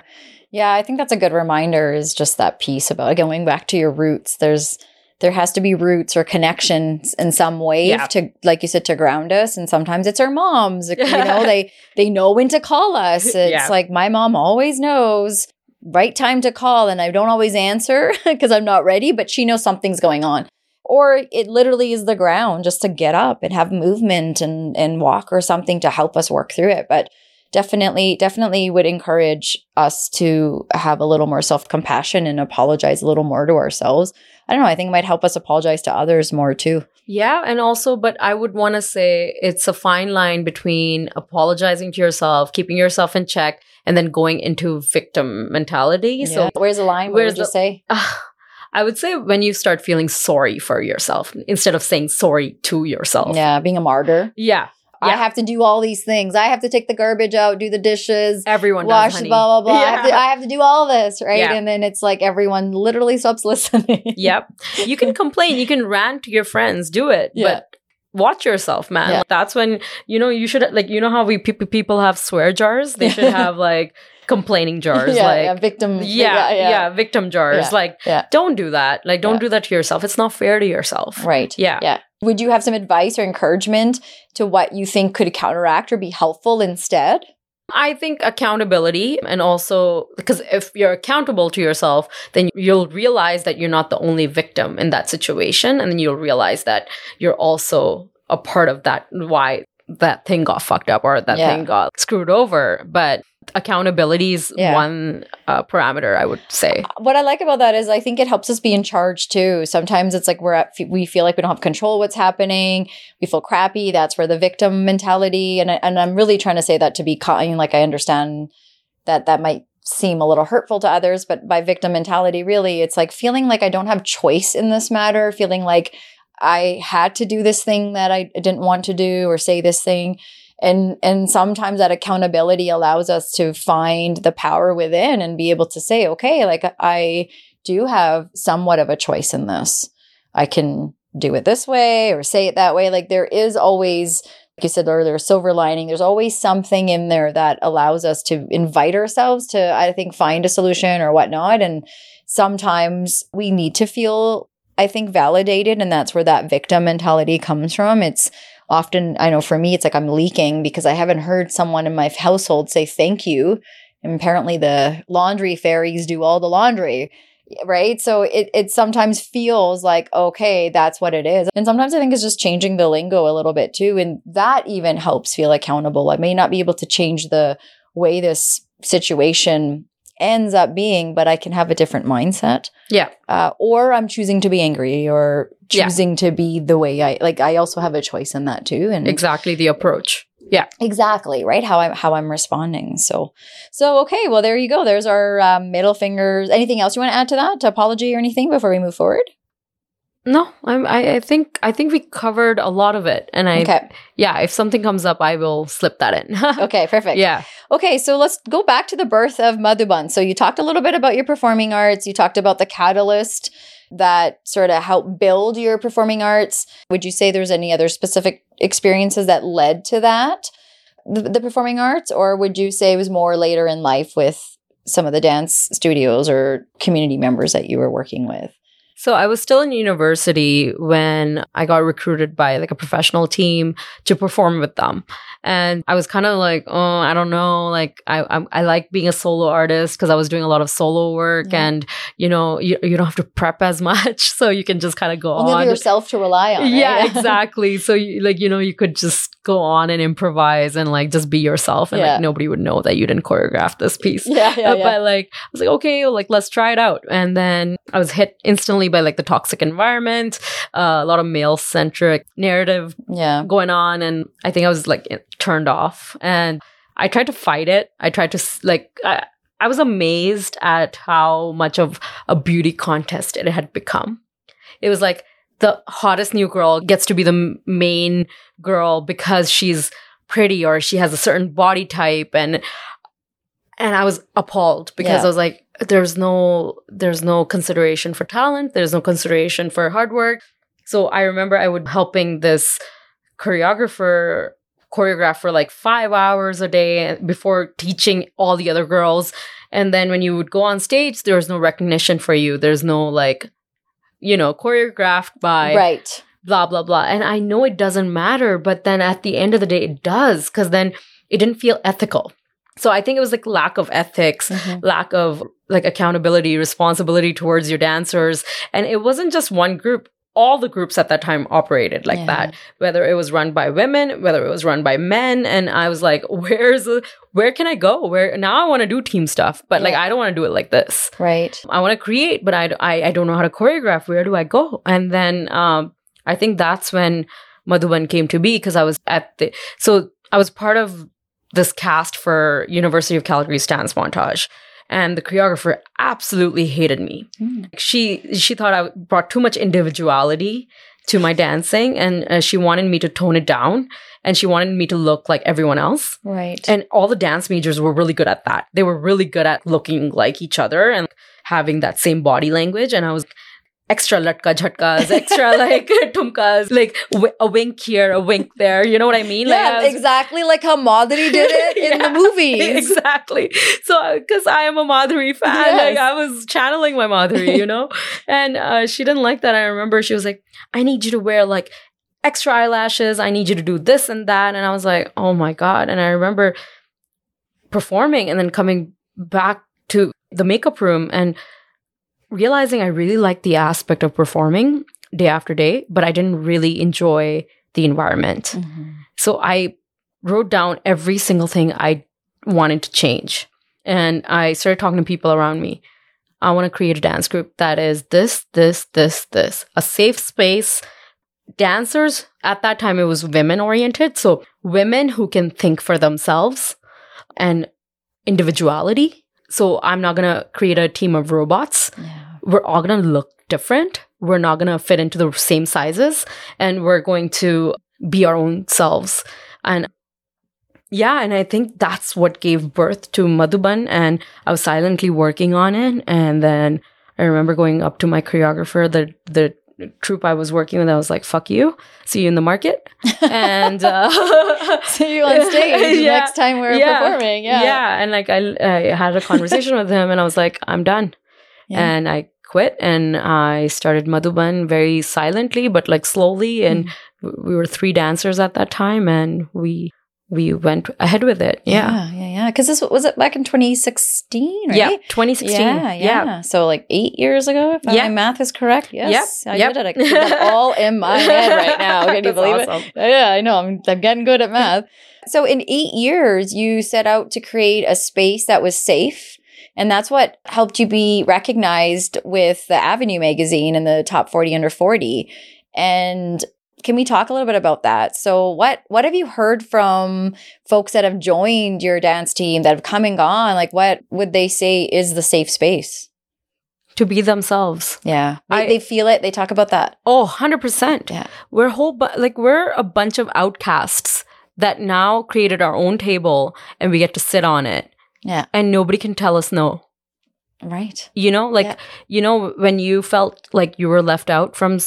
Yeah, I think that's a good reminder is just that piece about going back to your roots. There's there has to be roots or connections in some way Yeah. to like you said to ground us and sometimes it's our moms you know they they know when to call us it's Yeah. like my mom always knows right time to call and I don't always answer because I'm not ready but she knows something's going on or it literally is the ground just to get up and have movement and and walk or something to help us work through it but definitely definitely would encourage us to have a little more self-compassion and apologize a little more to ourselves i don't know i think it might help us apologize to others more too Yeah, and also, but I would want to say it's a fine line between apologizing to yourself, keeping yourself in check, and then going into victim mentality. So, where's the line what where's the- say I would say when you start feeling sorry for yourself instead of saying sorry to yourself. yeah being a martyr Yeah. I have to do all these things i have to take the garbage out do the dishes Everyone wash does, blah blah blah I, have to, I have to do all this right Yeah. and then it's like everyone literally stops listening Yep. You can complain, you can rant to your friends, do it. Yeah. But watch yourself, man. Yeah. That's when you know you should like you know how we pe- people have swear jars? They should have like complaining jars yeah, like yeah, victim yeah, yeah, victim jars. Yeah, Like, yeah. don't do that. Like, don't Yeah. do that to yourself. It's not fair to yourself. right Yeah. Yeah. Would you have some advice or encouragement to what you think could counteract or be helpful instead? I think accountability and also because if you're accountable to yourself, then you'll realize that you're not the only victim in that situation. And then you'll realize that you're also a part of that, why that thing got fucked up or that Yeah. thing got screwed over. But accountability is Yeah. one uh, parameter, I would say. What I like about that is I think it helps us be in charge too. Sometimes it's like we're at, we feel like we don't have control of what's happening. We feel crappy. That's where the victim mentality and I, and I'm really trying to say that to be kind. Like I understand that that might seem a little hurtful to others, but by victim mentality, really, it's like feeling like I don't have choice in this matter. Feeling like I had to do this thing that I didn't want to do or say this thing. And and sometimes that accountability allows us to find the power within and be able to say, okay, like I do have somewhat of a choice in this. I can do it this way or say it that way. Like there is always, like you said earlier, silver lining. There's always something in there that allows us to invite ourselves to, I think, find a solution or whatnot. And sometimes we need to feel I think validated and that's where that victim mentality comes from. It's often I know for me it's like I'm leaking because I haven't heard someone in my household say thank you. And apparently the laundry fairies do all the laundry. Right. So it, it sometimes feels like, okay, that's what it is. And sometimes I think it's just changing the lingo a little bit too. And that even helps feel accountable. I may not be able to change the way this situation ends up being, but I can have a different mindset. Yeah. Uh, or I'm choosing to be angry or Yeah. choosing to be the way I like. I also have a choice in that too. And Exactly the approach. Yeah. exactly right how I'm how I'm responding. So, so okay. Well, there you go. There's our um, middle fingers. Anything else you want to add to that? Apology or anything before we move forward? No, I'm, I, I think I think we covered a lot of it, and I Okay. yeah, if something comes up, I will slip that in. Okay. Perfect. yeah, Okay, so let's go back to the birth of Madhuban. So you talked a little bit about your performing arts. You talked about the catalyst that sort of helped build your performing arts. Would you say there's any other specific experiences that led to that, the, the performing arts, or would you say it was more later in life with some of the dance studios or community members that you were working with? So I was still in university when I got recruited by like a professional team to perform with them. And I was kind of like, oh, I don't know. Like I, I, I like being a solo artist because I was doing a lot of solo work Yeah. and, you know, you, you don't have to prep as much. So you can just kind of go Only on. yourself to rely on. right? Yeah, exactly. So you, like, you know, you could just go on and improvise and like just be yourself and Yeah. like nobody would know that you didn't choreograph this piece. yeah, yeah, yeah. But like, I was like, okay, like let's try it out. And then I was hit instantly by like the toxic environment, uh, a lot of male centric narrative yeah. going on, and I think I was like turned off. And I tried to fight it. I tried to like. I, I was amazed at how much of a beauty contest it had become. it was like the hottest new girl gets to be the main girl because she's pretty or she has a certain body type and and I was appalled because Yeah. I was like there's no there's no consideration for talent there's no consideration for hard work so I remember I would helping this choreographer choreograph for like 5 hours a day before teaching all the other girls. And then when you would go on stage there's no recognition for you. There's no like you know choreographed by right. blah blah blah. And i know it doesn't matter but then at the end of the day it does because then it didn't feel ethical. So i think it was like lack of ethics Mhm. lack of like accountability responsibility towards your dancers. And it wasn't just one group all the groups at that time operated like Yeah. that whether it was run by women whether it was run by men and i was like where's the where can i go where now i want to do team stuff but like i don't want to do it like this Right. I want to create, but I, I, I don't know how to choreograph. Where do I go? And then um, I think that's when Madhuban came to be because I was at the, so I was part of this cast for University of Calgary's dance montage. And the choreographer absolutely hated me. Mm. She she thought I brought too much individuality to my dancing, and uh, she wanted me to tone it down, and she wanted me to look like everyone else. Right. And all the dance majors were really good at that. They were really good at looking like each other and having that same body language. And I was extra latka jhatkas, extra like tumkas, like w- a wink here, a wink there. You know what I mean? Like, yeah, I was- exactly like how Madhuri did it in Yeah, the movies. Exactly. So, because I am a Madhuri fan, like I was channeling my Madhuri, you know? and uh, she didn't like that. I remember she was like, I need you to wear like extra eyelashes. I need you to do this and that. And I was like, oh my God. And I remember performing and then coming back to the makeup room and realizing I really liked the aspect of performing day after day, but I didn't really enjoy the environment. Mhm. So I wrote down every single thing I wanted to change. And I started talking to people around me. I want to create a dance group that is this, this, this, this, a safe space. Dancers at that time, it was women oriented. So women who can think for themselves and individuality. So I'm not going to create a team of robots Yeah. We're all going to look different. We're not going to fit into the same sizes and we're going to be our own selves. And yeah, and I think that's what gave birth to Madhuban. And I was silently working on it. And then I remember going up to my choreographer, the, the troupe I was working with, I was like, fuck you, see you in the market. And, uh, See you on stage Yeah. next time we're Yeah. performing. Yeah. yeah. And like, I, I had a conversation with him and I was like, I'm done Yeah. and I quit and I started Madhuban very silently but like slowly and Mm. we were three dancers at that time and we we went ahead with it. Yeah. Yeah. Yeah. Yeah. Because this was it back in 2016, right? Yeah, 2016. Yeah, yeah, So like eight years ago, if Yeah. my math is correct. Yes, I yep. did it. I that all in my head right now. Can you believe awesome. it? Yeah, I know. I'm, I'm getting good at math. So in eight years, you set out to create a space that was safe. And that's what helped you be recognized with the Avenue magazine and the top 40 under 40. And can we talk a little bit about that? So what what have you heard from folks that have joined your dance team that have come and gone? Like what would they say is the safe space? To be themselves. Yeah. They, I- they feel it. They talk about that. Oh, 100%. Yeah. We're whole bu- like we're a bunch of outcasts that now created our own table and we get to sit on it Yeah. and nobody can tell us no. Right. You know, like Yeah. you know when you felt like you were left out from you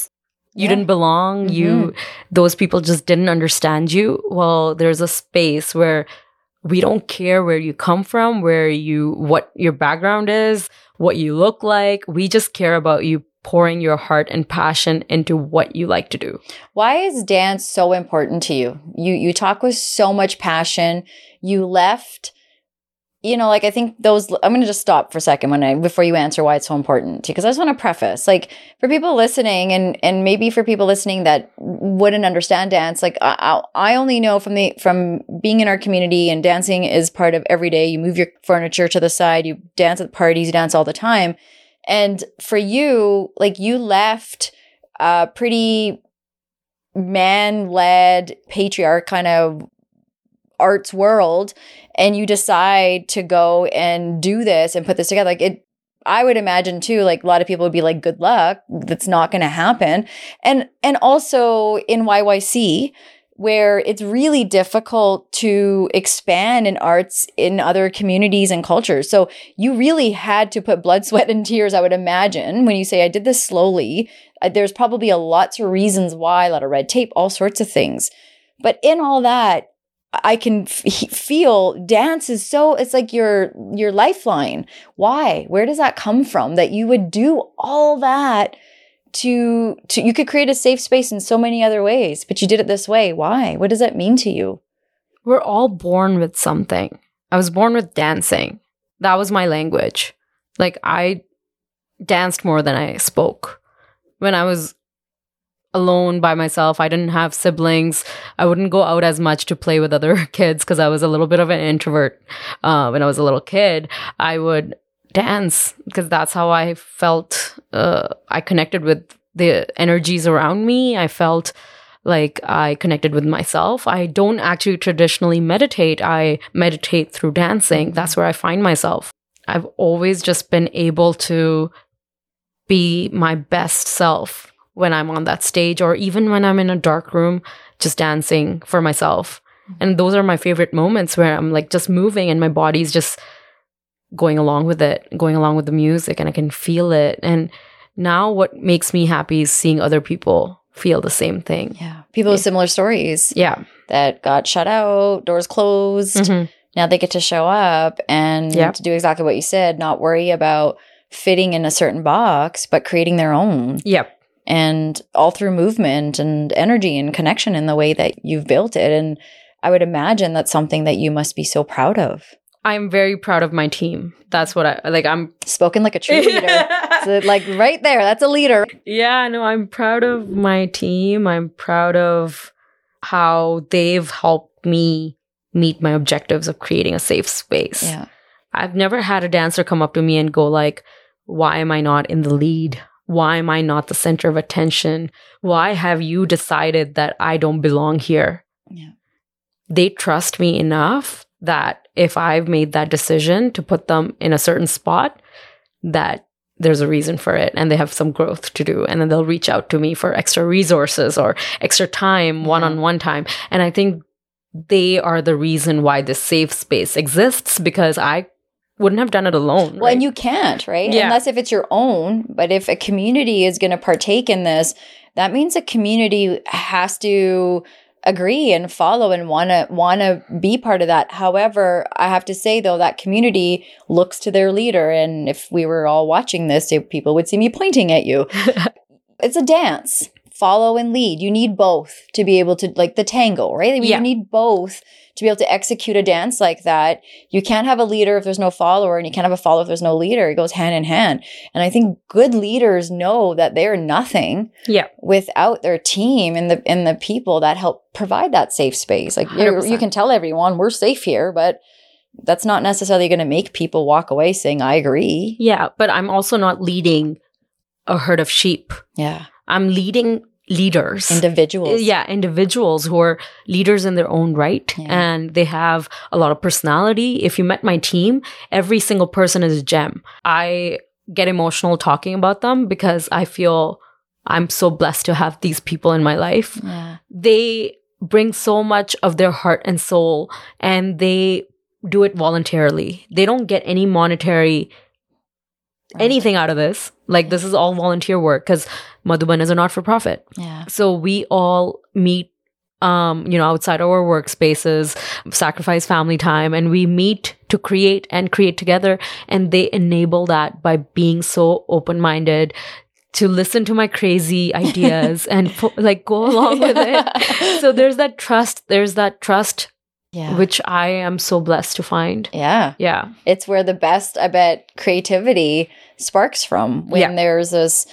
Yeah. didn't belong, mm-hmm. you those people just didn't understand you. Well, there's a space where we don't care where you come from, where you what your background is, what you look like. We just care about you pouring your heart and passion into what you like to do. Why is dance so important to you? You you talk with so much passion. You left you know, like I think those I'm going to just stop for a second when I before you answer why it's so important because I just want to preface like for people listening and and maybe for people listening that wouldn't understand dance like I I only know from the from being in our community and dancing is part of every day. You move your furniture to the side you dance at parties you dance all the time. And for you like you left a pretty man led patriarch kind of arts world and you decide to go and do this and put this together like it I would imagine too, like a lot of people would be like, good luck. That's not going to happen. And, and also in YYC, where it's really difficult to expand in arts in other communities and cultures. So you really had to put blood, sweat, and tears, I would imagine, when you say, I did this slowly. Uh, there's probably a lots of reasons why, a lot of red tape, all sorts of things. But in all that, I can f- feel dance is so it's like your your lifeline. Why? Where does that come from that you would do all that to to you could create a safe space in so many other ways, but you did it this way. Why? What does that mean to you? We're all born with something. I was born with dancing. That was my language. Like I danced more than I spoke. When I was alone by myself. I didn't have siblings. I wouldn't go out as much to play with other kids because I was a little bit of an introvert uh, when I was a little kid. I would dance because that's how I felt. Uh, I connected with the energies around me. I felt like I connected with myself. I don't actually traditionally meditate. I meditate through dancing. That's where I find myself. I've always just been able to be my best self when I'm on that stage or even when I'm in a dark room just dancing for myself. Mm-hmm. And those are my favorite moments where I'm like just moving and my body's just going along with it, going along with the music and I can feel it. And now what makes me happy is seeing other people feel the same thing. Yeah. People with similar stories. Yeah. That got shut out, doors closed. Mm-hmm. Now they get to show up and yep. to do exactly what you said, not worry about fitting in a certain box, but creating their own. Yep and all through movement and energy and connection in the way that you've built it. And I would imagine that's something that you must be so proud of. I'm very proud of my team. That's what I like. I'm spoken like a true leader. so like right there, that's a leader. Yeah, no, I'm proud of my team. I'm proud of how they've helped me meet my objectives of creating a safe space. Yeah. I've never had a dancer come up to me and go like, "Why am I not in the lead? Why am I not the center of attention? Why have you decided that I don't belong here? Yeah. They trust me enough that if I've made that decision to put them in a certain spot, that there's a reason for it and they have some growth to do. And then they'll reach out to me for extra resources or extra time, one on one time. And I think they are the reason why this safe space exists because I wouldn't have done it alone. Well, right? and you can't, right? Yeah. Unless if it's your own. But if a community is going to partake in this, that means a community has to agree and follow and want to want to be part of that. However, I have to say though that community looks to their leader and if we were all watching this, people would see me pointing at you. it's a dance. Follow and lead. You need both to be able to like the tango, right? You yeah. need both to be able to execute a dance like that, you can't have a leader if there's no follower and you can't have a follower if there's no leader. It goes hand in hand. And I think good leaders know that they're nothing yeah. without their team and the and the people that help provide that safe space. Like you can tell everyone we're safe here, but that's not necessarily going to make people walk away saying I agree. Yeah, but I'm also not leading a herd of sheep. Yeah. I'm leading leaders. Individuals. Yeah individuals who are leaders in their own right yeah. and they have a lot of personality. If you met my team every single person is a gem. I get emotional talking about them because i feel i'm so blessed to have these people in my life. Yeah. they bring so much of their heart and soul and they do it voluntarily. They don't get any monetary anything out of this. Like this is all volunteer work because Madhuban is a not for profit. Yeah. So we all meet um, you know, outside our workspaces, sacrifice family time, and we meet to create and create together. And they enable that by being so open minded to listen to my crazy ideas and like go along with it. so there's that trust. There's that trust yeah. which I am so blessed to find. Yeah. Yeah. It's where the best, I bet, creativity sparks from when yeah. there's this.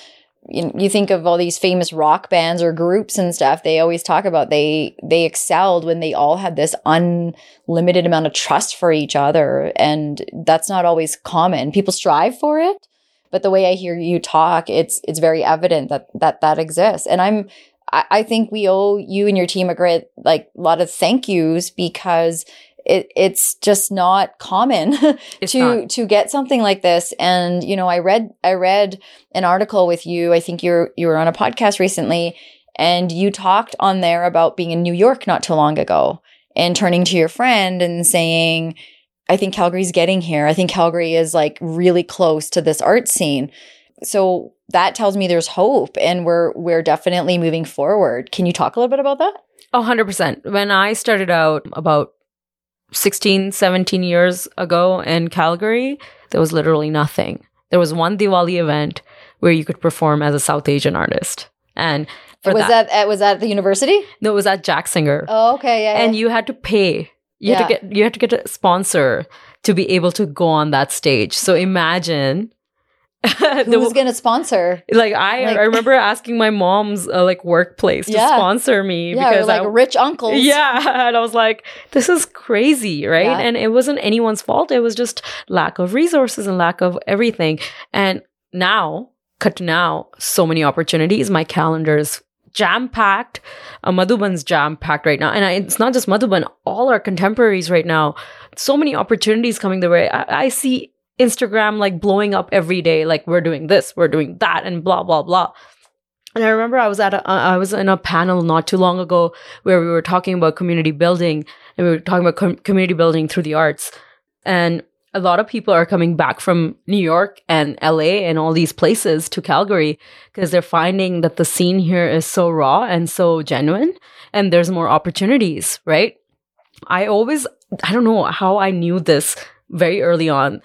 You, you think of all these famous rock bands or groups and stuff they always talk about they they excelled when they all had this unlimited amount of trust for each other and that's not always common people strive for it but the way i hear you talk it's it's very evident that that that exists and i'm I, I think we owe you and your team a great, like, lot of thank yous because it, it's just not common to not. to get something like this. And you know i read i read an article with you. I think you're you were on a podcast recently and you talked on there about being in new york not too long ago and turning to your friend and saying i think calgary's getting here. I think calgary is like really close to this art scene. So that tells me there's hope and we're we're definitely moving forward can you talk a little bit about that Oh, 100%. When I started out about 16, 17 years ago in Calgary, there was literally nothing. There was one Diwali event where you could perform as a South Asian artist. And for was that, at, uh, was that at the university no, it was at Jack Singer. oh okay yeah, and yeah. you had to pay. You had to get you had to get a sponsor to be able to go on that stage. So imagine who was going to sponsor like I like- I remember asking my mom's uh, like workplace to Yeah. sponsor me yeah because like I, rich uncles yeah, and I was like, this is crazy, right? Yeah. And it wasn't anyone's fault. It was just lack of resources and lack of everything. And now, cut to now, so many opportunities. My calendar is jam packed. Uh, Madhuban's jam packed right now. And I, it's not just Madhuban, all our contemporaries right now. So many opportunities coming the way. I, I see Instagram like blowing up every day. Like we're doing this, we're doing that, and blah, blah, blah. And I remember I was at a, uh, I was in a panel not too long ago where we were talking about community building and we were talking about com- community building through the arts. And a lot of people are coming back from New York and LA and all these places to Calgary because they're finding that the scene here is so raw and so genuine and there's more opportunities, right? I always, I don't know how I knew this very early on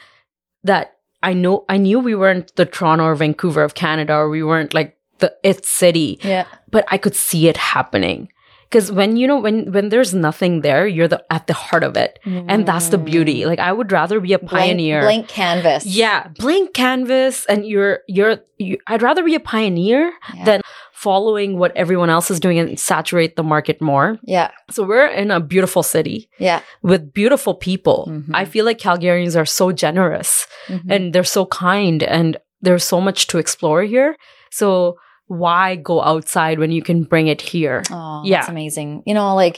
that I know, I knew we weren't the Toronto or Vancouver of Canada or we weren't like the it city yeah but I could see it happening. Because when you know when when there's nothing there, you're the at the heart of it, and that's the beauty. Mm. Like I would rather be a Blank- pioneer. blank canvas Yeah, blank canvas, and you're you're. You, I'd rather be a pioneer Yeah. than following what everyone else is doing and saturate the market more. yeah So we're in a beautiful city yeah with beautiful people. Mhm. I feel like Calgarians are so generous Mhm. and they're so kind and there's so much to explore here. So why go outside when you can bring it here? Oh, Yeah. that's amazing. You know, like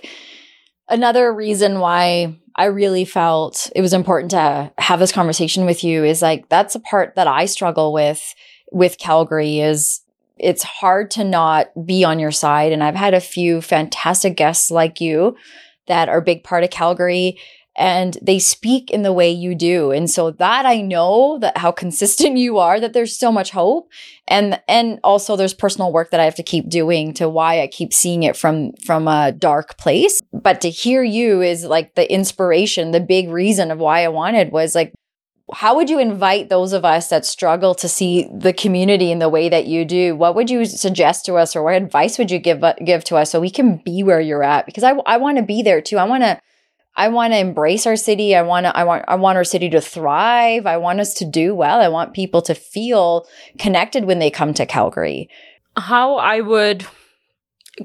another reason why I really felt it was important to have this conversation with you is like that's a part that I struggle with with Calgary is it's hard to not be on your side and I've had a few fantastic guests like you that are big part of Calgary and they speak in the way you do and so that I know that how consistent you are that there's so much hope and and also there's personal work that I have to keep doing to why I keep seeing it from from a dark place. But to hear you is like the inspiration the big reason of why I wanted was like how would you invite those of us that struggle to see the community in the way that you do what would you suggest to us or what advice would you give uh, give to us so we can be where you're at because I I want to be there too I want to I want to embrace our city. I want to, I want, I want our city to thrive. I want us to do well. I want people to feel connected when they come to Calgary. How I would.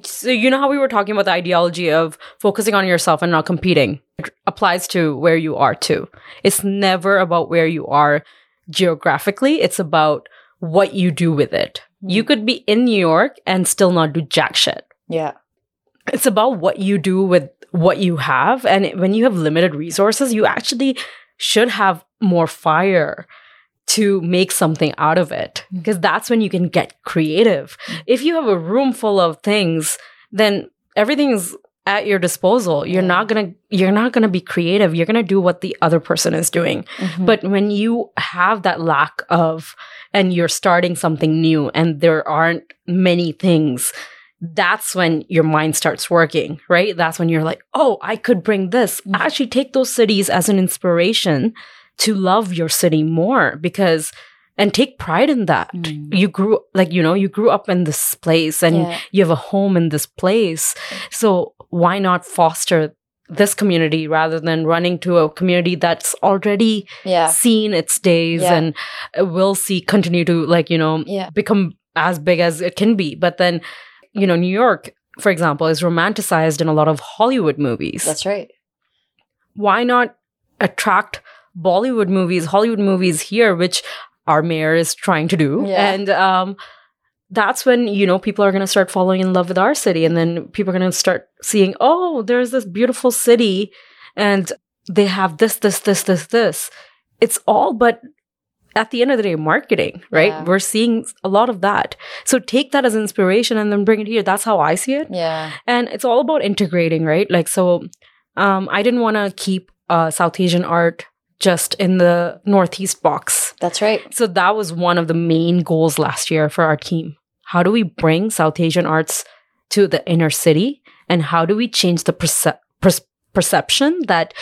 So, you know how we were talking about the ideology of focusing on yourself and not competing? It applies to where you are too. It's never about where you are geographically, it's about what you do with it. You mm-hmm. could be in New York and still not do jack shit. Yeah. it's about what you do with what you have and when you have limited resources you actually should have more fire to make something out of it Mm. because that's when you can get creative if you have a room full of things then everything's at your disposal you're Yeah. not going to you're not going to be creative you're going to do what the other person is doing Mhm. but when you have that lack of, and you're starting something new and there aren't many things, that's when your mind starts working, right? That's when you're like, oh, I could bring this. Mhm. Actually, take those cities as an inspiration to love your city more because, and take pride in that. Mm. You grew, like, you know, you grew up in this place and Yeah. you have a home in this place. So why not foster this community rather than running to a community that's already yeah. seen its days Yeah. and will see continue to like you know Yeah. become as big as it can be but then you know new york for example is romanticized in a lot of hollywood movies That's right. why not attract bollywood movies hollywood movies here which our mayor is trying to do Yeah. and um that's when you know people are going to start falling in love with our city and then people are going to start seeing oh there's this beautiful city and they have this, this, this, this, this. It's all but at the end of the day, marketing, right? Yeah. We're seeing a lot of that. So take that as inspiration and then bring it here. That's how I see it. Yeah. And it's all about integrating, right? Like, so um, I didn't want to keep uh, South Asian art just in the Northeast box. That's right. So that was one of the main goals last year for our team. How do we bring South Asian arts to the inner city? And how do we change the perce- per- perception that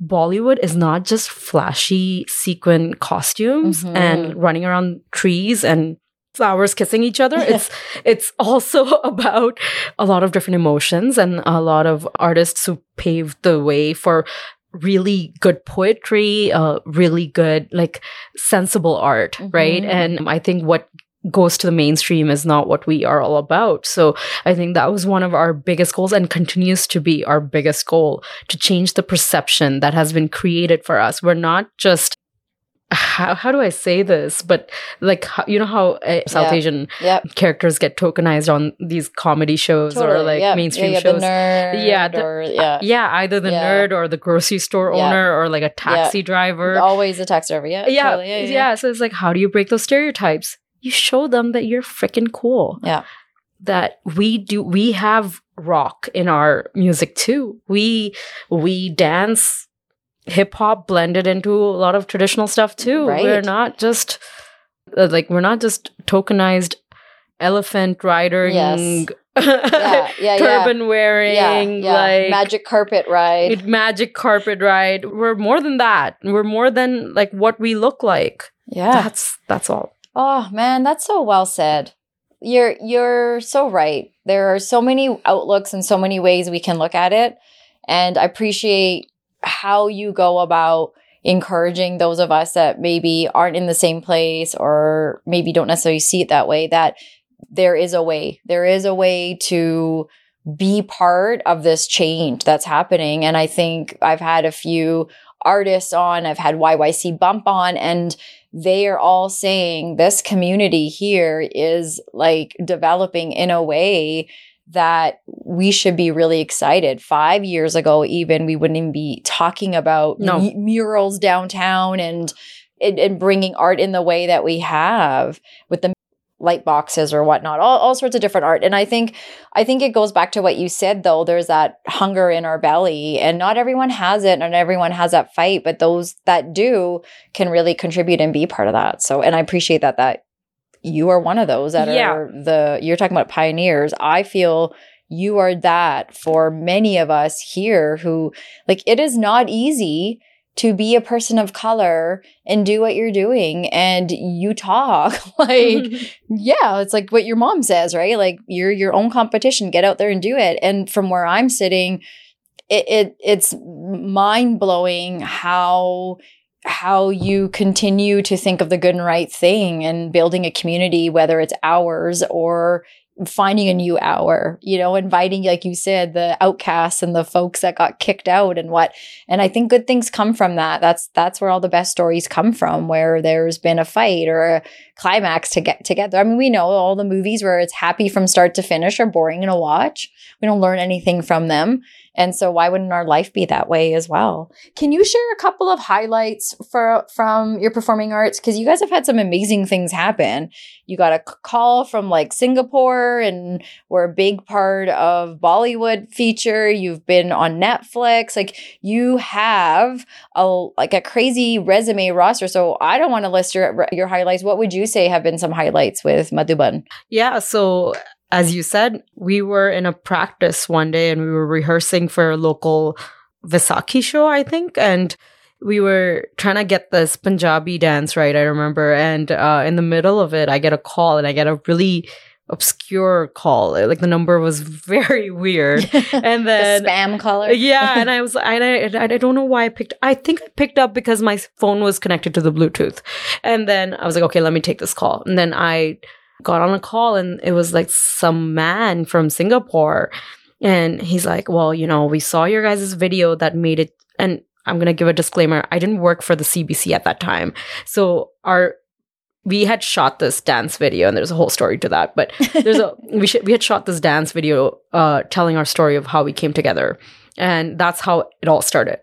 Bollywood is not just flashy sequin costumes Mhm. and running around trees and flowers kissing each other. It's it's also about a lot of different emotions and a lot of artists who paved the way for really good poetry, uh, really good like sensible art, right? Mhm. And I think what goes to the mainstream is not what we are all about. So I think that was one of our biggest goals and continues to be our biggest goal to change the perception that has been created for us. We're not just how, how do I say this? But like, how, you know how uh, South Yeah. Asian Yep. characters get tokenized on these comedy shows or like Yep. mainstream yeah, yeah, shows. Yeah, the- or yeah. yeah, either the nerd or the grocery store owner or like a taxi driver. Always a taxi driver. Yeah. yeah, totally. yeah, yeah. So it's like, how do you break those stereotypes? You show them that you're freaking cool. Yeah. That we do, we have rock in our music too. We we dance hip hop blended into a lot of traditional stuff too. Right. We're not just uh, like we're not just tokenized elephant riding, Yes. Yeah, yeah, turban wearing, yeah, yeah. like magic carpet ride. magic carpet ride. We're more than that. We're more than like what we look like. yeah. That's that's all. Oh man, that's so well said. You're you're so right. There are so many outlooks and so many ways we can look at it. And I appreciate how you go about encouraging those of us that maybe aren't in the same place or maybe don't necessarily see it that way that there is a way. There is a way to be part of this change that's happening. And I think I've had a few artists on, I've had YYC Bump on, and they are all saying this community here is like developing in a way that we should be really excited. Five years ago, even we wouldn't even be talking about No. mu- murals downtown and, and and bringing art in the way that we have with the light boxes or whatnot, all, all sorts of different art. And I think I think it goes back to what you said though. There's that hunger in our belly, and not everyone has it, and everyone has that fight, but those that do can really contribute and be part of that. So, and I appreciate that that you are one of those that Yeah. are the you're talking about pioneers. I feel you are that for many of us here who like it is not easy to be a person of color and do what you're doing and you talk like yeah it's like what your mom says right like you're your own competition get out there and do it and from where i'm sitting it, it it's mind blowing how how you continue to think of the good and right thing and building a community whether it's ours or finding a new hour you know inviting like you said the outcasts and the folks that got kicked out and what and i think good things come from that. That's that's where all the best stories come from where there's been a fight or a climax to get together. I mean we know all the movies where it's happy from start to finish are boring to watch. We don't learn anything from them and so why wouldn't our life be that way as well can you share a couple of highlights for from your performing arts because you guys have had some amazing things happen you got a call from like Singapore and we're a big part of Bollywood feature. You've been on Netflix. Like you have a like a crazy resume roster. So I don't want to list your your highlights. What would you say have been some highlights with Madhuban? Yeah. So as you said, we were in a practice one day and we were rehearsing for a local Vaisakhi show, I think. And we were trying to get this Punjabi dance right, I remember. And uh, in the middle of it, I get a call and I get a really obscure call. Like the number was very weird. And then the spam caller. yeah, and I was, and I, I don't know why I picked. I think I picked up because my phone was connected to the Bluetooth, and then I was like, okay, let me take this call. And then I got on a call, and it was like some man from Singapore, and he's like, well, you know, we saw your guys' video that made it, and I'm gonna give a disclaimer. I didn't work for the CBC at that time, so our we had shot this dance video and there's a whole story to that but there's a we sh- we had shot this dance video uh telling our story of how we came together. And that's how it all started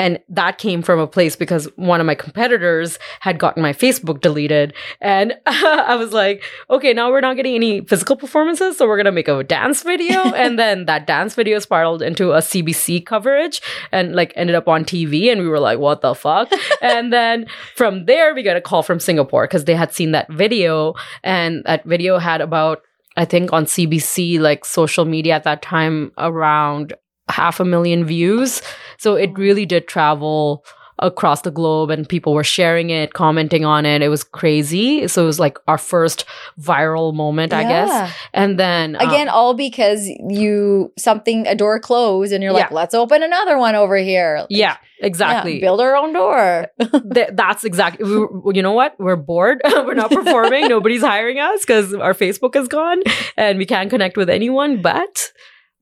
And that came from a place because one of my competitors had gotten my Facebook deleted. And I was like, okay, now we're not getting any physical performances. So we're going to make a dance video. and then that dance video spiraled into a CBC coverage and like ended up on TV. And we were like, what the fuck? and then from there, we got a call from Singapore because they had seen that video. And that video had about I think on CBC, like social media at that time, around half a million views. So it really did travel across the globe and people were sharing it, commenting on it. It was crazy. So it was like our first viral moment, I guess. And then um, Again, all because you something a door closed and you're like, let's open another one over here. yeah, Yeah, exactly. build our own door. Th- that's exactly. We, you know what? We're bored. we're not performing. Nobody's hiring us because our Facebook is gone and we can't connect with anyone. But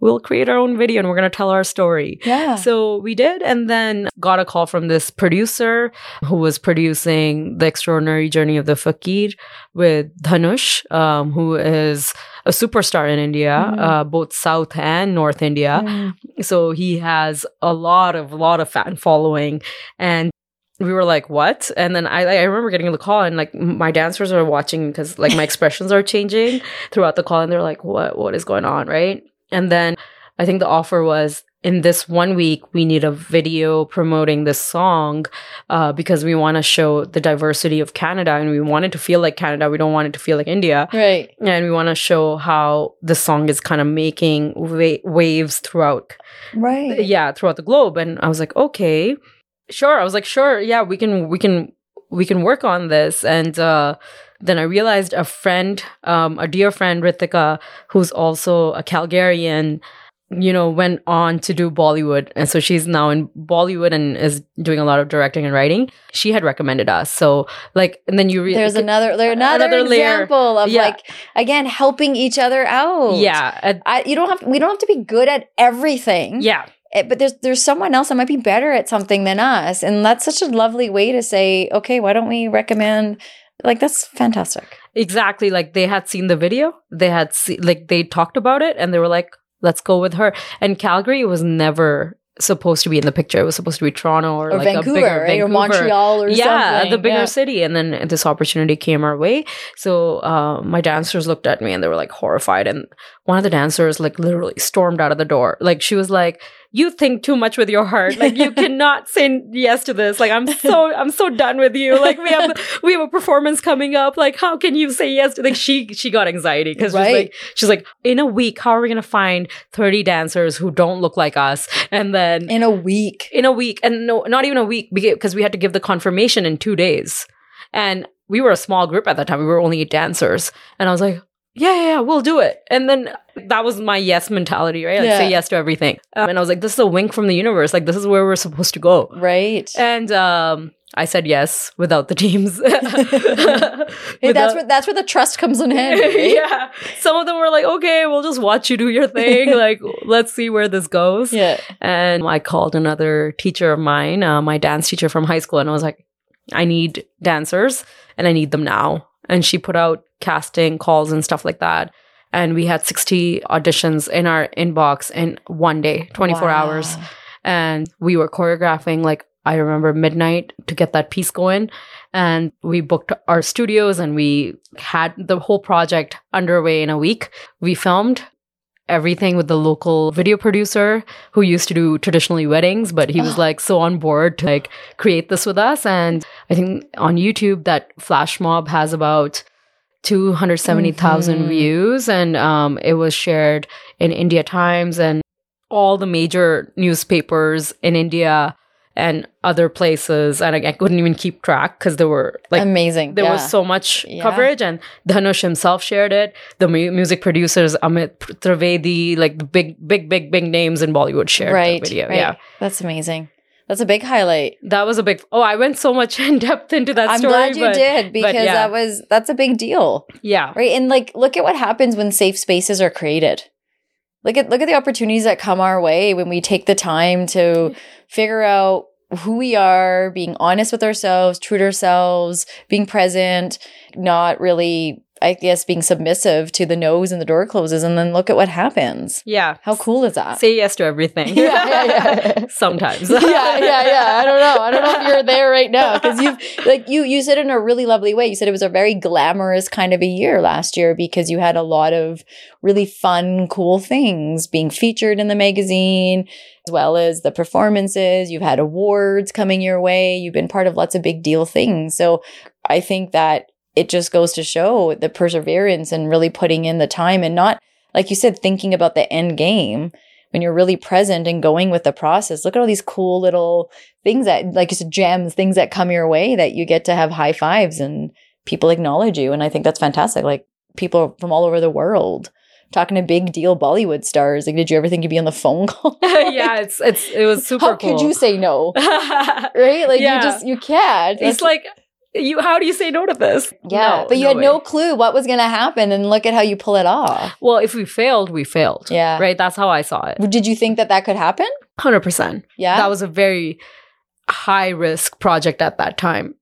we'll create our own video and we're gonna tell our story. Yeah. So we did, and then got a call from this producer who was producing The Extraordinary Journey of the Fakir with Dhanush, um, who is a superstar in India, Mhm. uh, both South and North India. Mm. So he has a lot of, lot of fan following. And we were like, what? And then I, I remember getting the call and like my dancers are watching because like my expressions are changing throughout the call and they're like, what, what is going on? Right. And then I think the offer was in this one week, we need a video promoting this song uh, because we want to show the diversity of Canada and we want it to feel like Canada. We don't want it to feel like India. Right. And we want to show how the song is kind of making wa- waves throughout Right. yeah throughout the globe and i was like okay sure i was like sure yeah we can we can we can work on this and uh then i realized a friend um a dear friend rithika who's also a calgarian you know went on to do bollywood and so she's now in bollywood and is doing a lot of directing and writing she had recommended us so like and then you re- There's another there's another, Another layer. example of Yeah. like again helping each other out. yeah I, you don't have we don't have to be good at everything. yeah Eh, But there's there's someone else that might be better at something than us. And that's such a lovely way to say, okay, why don't we recommend like that's fantastic. Exactly. Like they had seen the video, they had see, like they talked about it, and they were like, "Let's go with her." And Calgary was never supposed to be in the picture. It was supposed to be Toronto or, Or like Vancouver, a bigger right? or Montreal or yeah, something. the bigger Yeah. city. And then this opportunity came our way. So uh, my dancers looked at me and they were like horrified. And one of the dancers like literally stormed out of the door. Like she was like, "You think too much with your heart. Like you cannot say yes to this. Like I'm so I'm so done with you. Like we have we have a performance coming up. Like how can you say yes to like she she got anxiety because she's like she's like in a week how are we gonna find 30 dancers who don't look like us and then In a week. in a week and no not even a week because we had to give the confirmation in two days and we were a small group at that time we were only eight dancers and i was like yeah yeah, yeah we'll do it and then that was my yes mentality right like Yeah. say yes to everything um, and i was like this is a wink from the universe like this is where we're supposed to go Right. and um i said yes without the teams Hey, that's where that's where the trust comes in handy. right? yeah some of them were like okay we'll just watch you do your thing like let's see where this goes Yeah. and I called another teacher of mine, uh, my dance teacher from high school, and I was like, I need dancers and I need them now. And she put out casting calls and stuff like that. And we had 60 auditions in our inbox in one day, 24 Wow. hours. And we were choreographing like I remember midnight to get that piece going. And we booked our studios and we had the whole project underway in a week. We filmed everything with the local video producer who used to do traditionally weddings, but he was Oh. like so on board to like create this with us. And I think on YouTube that flash mob has about 270,000 Mhm. views and um, it was shared in India Times and all the major newspapers in India and other places and I, I couldn't even keep track because there were like Amazing. there yeah. was so much Yeah. coverage and Dhanush himself shared it the mu- music producers Amit Trivedi like the big big big big names in Bollywood shared right, the video right. yeah That's amazing. That's a big highlight. that was a big oh I went so much in depth into that I'm story glad you but did because yeah. that was that's a big deal. yeah Right. And like look at what happens when safe spaces are created. Look at look at the opportunities that come our way when we take the time to figure out who we are, being honest with ourselves, true to ourselves, being present, not really I guess, being submissive to the nose and the door closes, and then look at what happens. Yeah. How cool is that? Say yes to everything. Yeah, yeah, yeah. Sometimes. yeah, yeah, yeah. I don't know. I don't know if you're there right now because you've like you you said in a really lovely way. You said it was a very glamorous kind of a year last year because you had a lot of really fun, cool things being featured in the magazine, as well as the performances. You've had awards coming your way. You've been part of lots of big deal things. So I think that it just goes to show the perseverance and really putting in the time and not, like you said, thinking about the end game when you're really present and going with the process. Look at all these cool little things that, like you said, gems, things that come your way that you get to have high fives and people acknowledge you. And I think that's fantastic. Like people from all over the world talking to big deal Bollywood stars. Like, did you ever think you'd be on the phone call? yeah, it's it's it was super How cool. could you say no? Right? Like Yeah. you just you can't. it's like you how do you say no to this? yeah, No, but you had way. no clue what was going to happen, and look at how you pull it off. Well, if we failed, we failed. Yeah. Right? That's how I saw it. Did you think that that could happen? 100%. Yeah. That was a very high risk project at that time.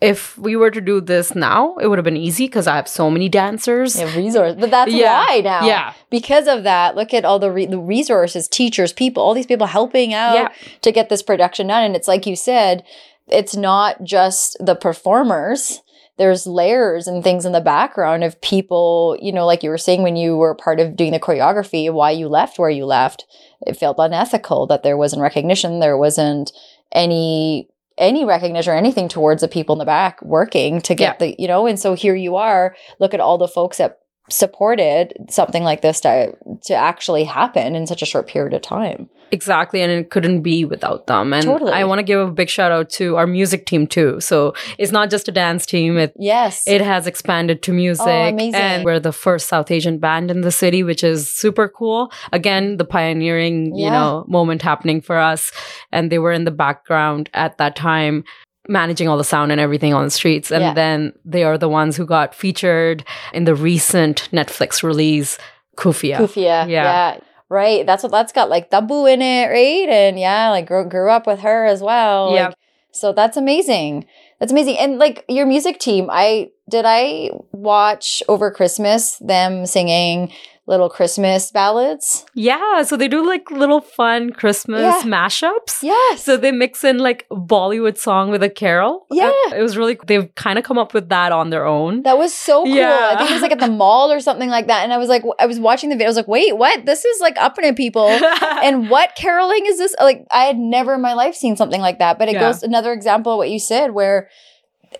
If we were to do this now, it would have been easy because I have so many dancers. yeah, resource, but that's Yeah. why now. Yeah. Because of that, look at all the re- the resources, teachers, people, all these people helping out Yeah. to get this production done. And it's like you said, it's not just the performers. There's layers and things in the background of people, you know, like you were saying when you were part of doing the choreography, why you left where you left. It felt unethical that there wasn't recognition, there wasn't any any recognition or anything towards the people in the back working to get the, you know, and so here you are, look at all the folks that supported something like this to to actually happen in such a short period of time. Exactly. And it couldn't be without them. And Totally. I want to give a big shout out to our music team too. So it's not just a dance team. It Yes. It has expanded to music. Oh. And we're the first South Asian band in the city, which is super cool. Again, the pioneering, you know, moment happening for us. And they were in the background at that time, managing all the sound and everything on the streets. And Yeah. then they are the ones who got featured in the recent Netflix release, Kufiya. Kufiya. Yeah. Yeah. Right. That's what that's got like Tabu in it, right? And yeah, like grew, grew up with her as well. Yeah. Like, so that's amazing. That's amazing. And like your music team, I did I watch over Christmas them singing little Christmas ballads? Yeah. So they do like little fun Christmas Yeah. mashups. Yes. So they mix in like Bollywood song with a carol. Yeah. Uh, It was really they've kind of come up with that on their own. That was so cool. Yeah. I think it was like at the mall or something like that. And I was like, I was watching the video. I was like, wait, what? This is like upping at people. and what caroling is this? Like, I had never in my life seen something like that. But it Yeah. goes another example of what you said, where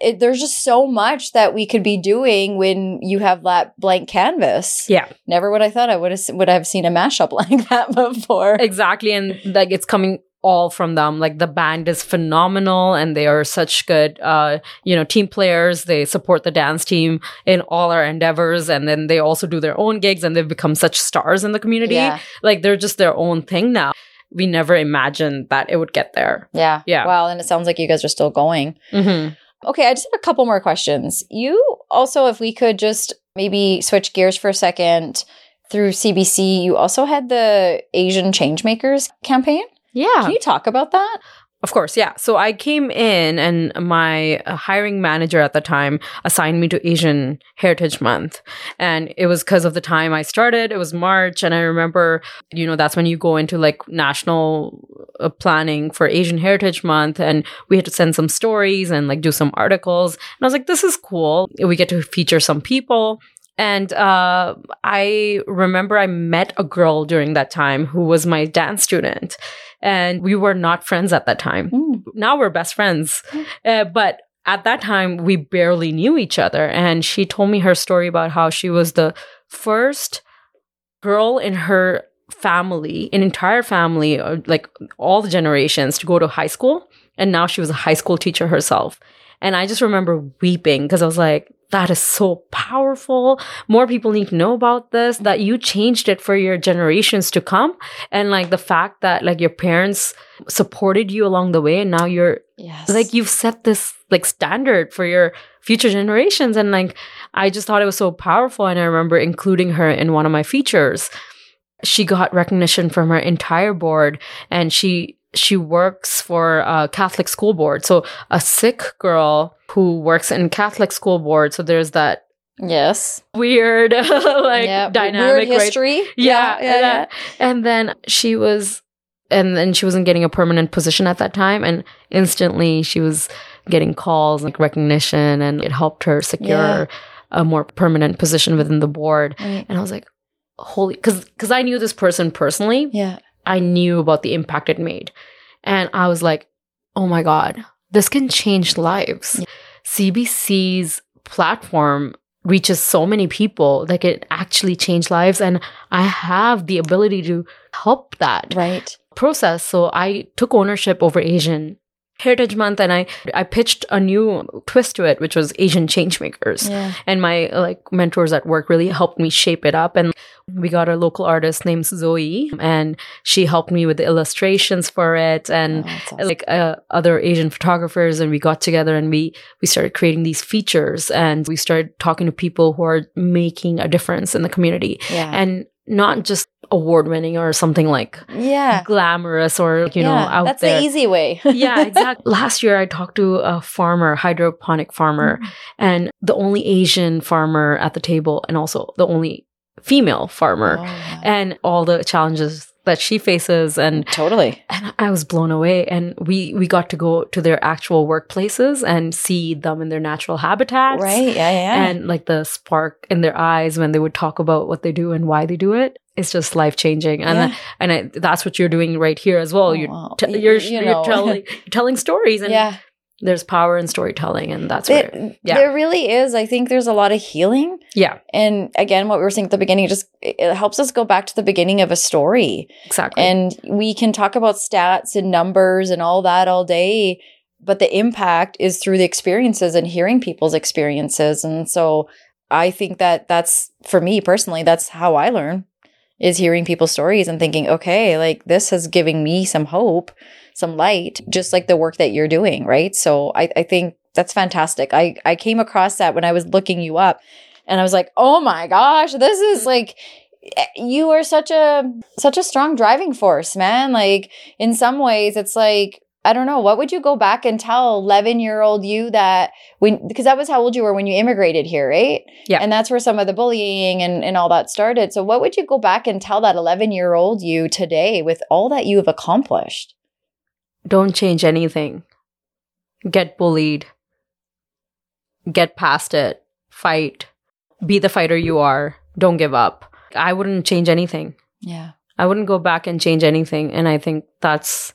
it, there's just so much that we could be doing when you have that blank canvas. yeah, Never would I thought I would have would have seen a mashup like that before. exactly. And like it's coming all from them. Like the band is phenomenal and they are such good uh, you know, team players. They support the dance team in all our endeavors and then they also do their own gigs and they've become such stars in the community. Yeah, Like they're just their own thing now. We never imagined that it would get there. yeah, Yeah. Wow, and it sounds like you guys are still going. Mm-hmm. Okay, I just have a couple more questions. You also, if we could just maybe switch gears for a second through CBC, you also had the Asian Changemakers campaign. Yeah. Can you talk about that? Of course, yeah. So I came in and my uh, hiring manager at the time assigned me to Asian Heritage Month. And it was because of the time I started. It was March. And I remember, you know, that's when you go into like national uh, planning for Asian Heritage Month. And we had to send some stories and like do some articles. And I was like, this is cool. We get to feature some people. And uh, I remember I met a girl during that time who was my dance student. And we were not friends at that time. Mm. Now we're best friends. Uh, but at that time, we barely knew each other. And she told me her story about how she was the first girl in her family, an entire family, like all the generations, to go to high school. And now she was a high school teacher herself. And I just remember weeping because I was like, that is so powerful. More people need to know about this, that you changed it for your generations to come. And like the fact that like your parents supported you along the way and now you're Yes. like you've set this like standard for your future generations and like i just thought it was so powerful and i remember including her in one of my features she got recognition from her entire board and she she works for a catholic school board so a sikh girl who works in catholic school board so there's that Yes. weird like yeah. dynamic Weird right history. yeah, yeah, yeah. and then she was and then she wasn't getting a permanent position at that time and instantly she was getting calls like recognition and it helped her secure Yeah. a more permanent position within the board Right. and i was like holy because because i knew this person personally Yeah. I knew about the impact it made. And i was like oh my god this can change lives. Cbc's platform reaches so many people that can actually change lives. And i have the ability to help that Right. process. So i took ownership over asian heritage month and i i pitched a new twist to it which was asian changemakers. Yeah. and my like mentors at work really helped me shape it up and we got a local artist named zoe and she helped me with the illustrations for it and Oh, awesome. like uh, other asian photographers and we got together and we we started creating these features and we started talking to people who are making a difference in the community yeah. and not just award winning or something like yeah. glamorous or you know yeah. out That's there the easy way. yeah, exactly. Last year, I talked to a farmer, hydroponic farmer, mm-hmm. and the only Asian farmer at the table, and also the only female farmer, Oh, yeah. and all the challenges that she faces. And Totally. and I was blown away. And we we got to go to their actual workplaces and see them in their natural habitats, Right. Yeah. Yeah. And like the spark in their eyes when they would talk about what they do and why they do it. It's just life changing, and Yeah. and I, that's what you're doing right here as well. Oh, you're you're, you you're telling you're telling stories, and yeah. There's power in storytelling, and that's where It, yeah. There really is. I think there's a lot of healing. yeah, And again, what we were saying at the beginning, it just it helps us go back to the beginning of a story. exactly. And we can talk about stats and numbers and all that all day, but the impact is through the experiences and hearing people's experiences. And so I think that that's for me personally, that's how I learn is hearing people's stories and thinking, okay, like this is giving me some hope, some light, just like the work that you're doing. Right. So I, I think that's fantastic. I, I came across that when I was looking you up and I was like, oh my gosh, this is like, eh, you are such a such a strong driving force man like in some ways it's like i don't know what would you go back and tell 11 year old you that when because that was how old you were when you immigrated here right Yeah. and that's where some of the bullying and, and all that started so what would you go back and tell that 11 year old you today with all that you have accomplished Don't change anything. Get bullied. Get past it. Fight. Be the fighter you are. Don't give up. I wouldn't change anything. yeah I wouldn't go back and change anything. And I think that's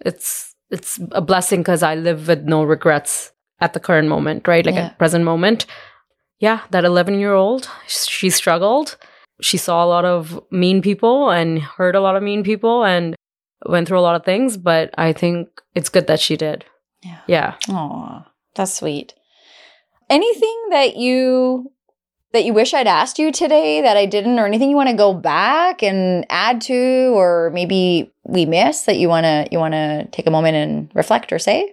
it's it's a blessing because I live with no regrets at the current moment, right? Like Yeah. at present moment. Yeah, that 11 year old, she struggled. She saw a lot of mean people and heard a lot of mean people and went through a lot of things. But I think it's good that she did. Yeah. Yeah. Oh, that's sweet. Anything that you that you wish I'd asked you today that I didn't, or anything you want to go back and add to, or maybe we missed that you wanna you wanna take a moment and reflect or say?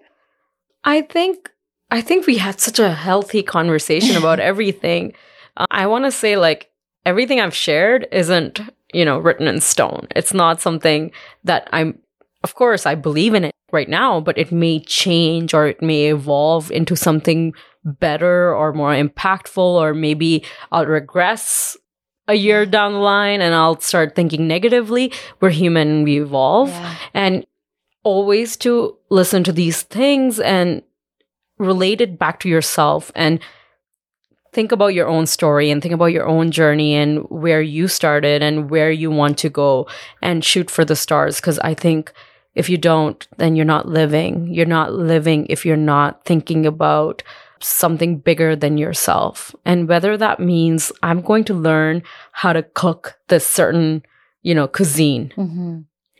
I think I think we had such a healthy conversation about everything. Uh, I want to say like everything I've shared isn't, you know, written in stone. It's not something that I'm of course I believe in it right now, but it may change or it may evolve into something better or more impactful or maybe I'll regress a year down the line and I'll start thinking negatively. We're human we evolve Yeah. and always to listen to these things and relate it back to yourself and think about your own story and think about your own journey and where you started and where you want to go and shoot for the stars. Because i think if you don't then you're not living. You're not living if you're not thinking about something bigger than yourself. And whether that means i'm going to learn how to cook this certain you know cuisine Mm-hmm.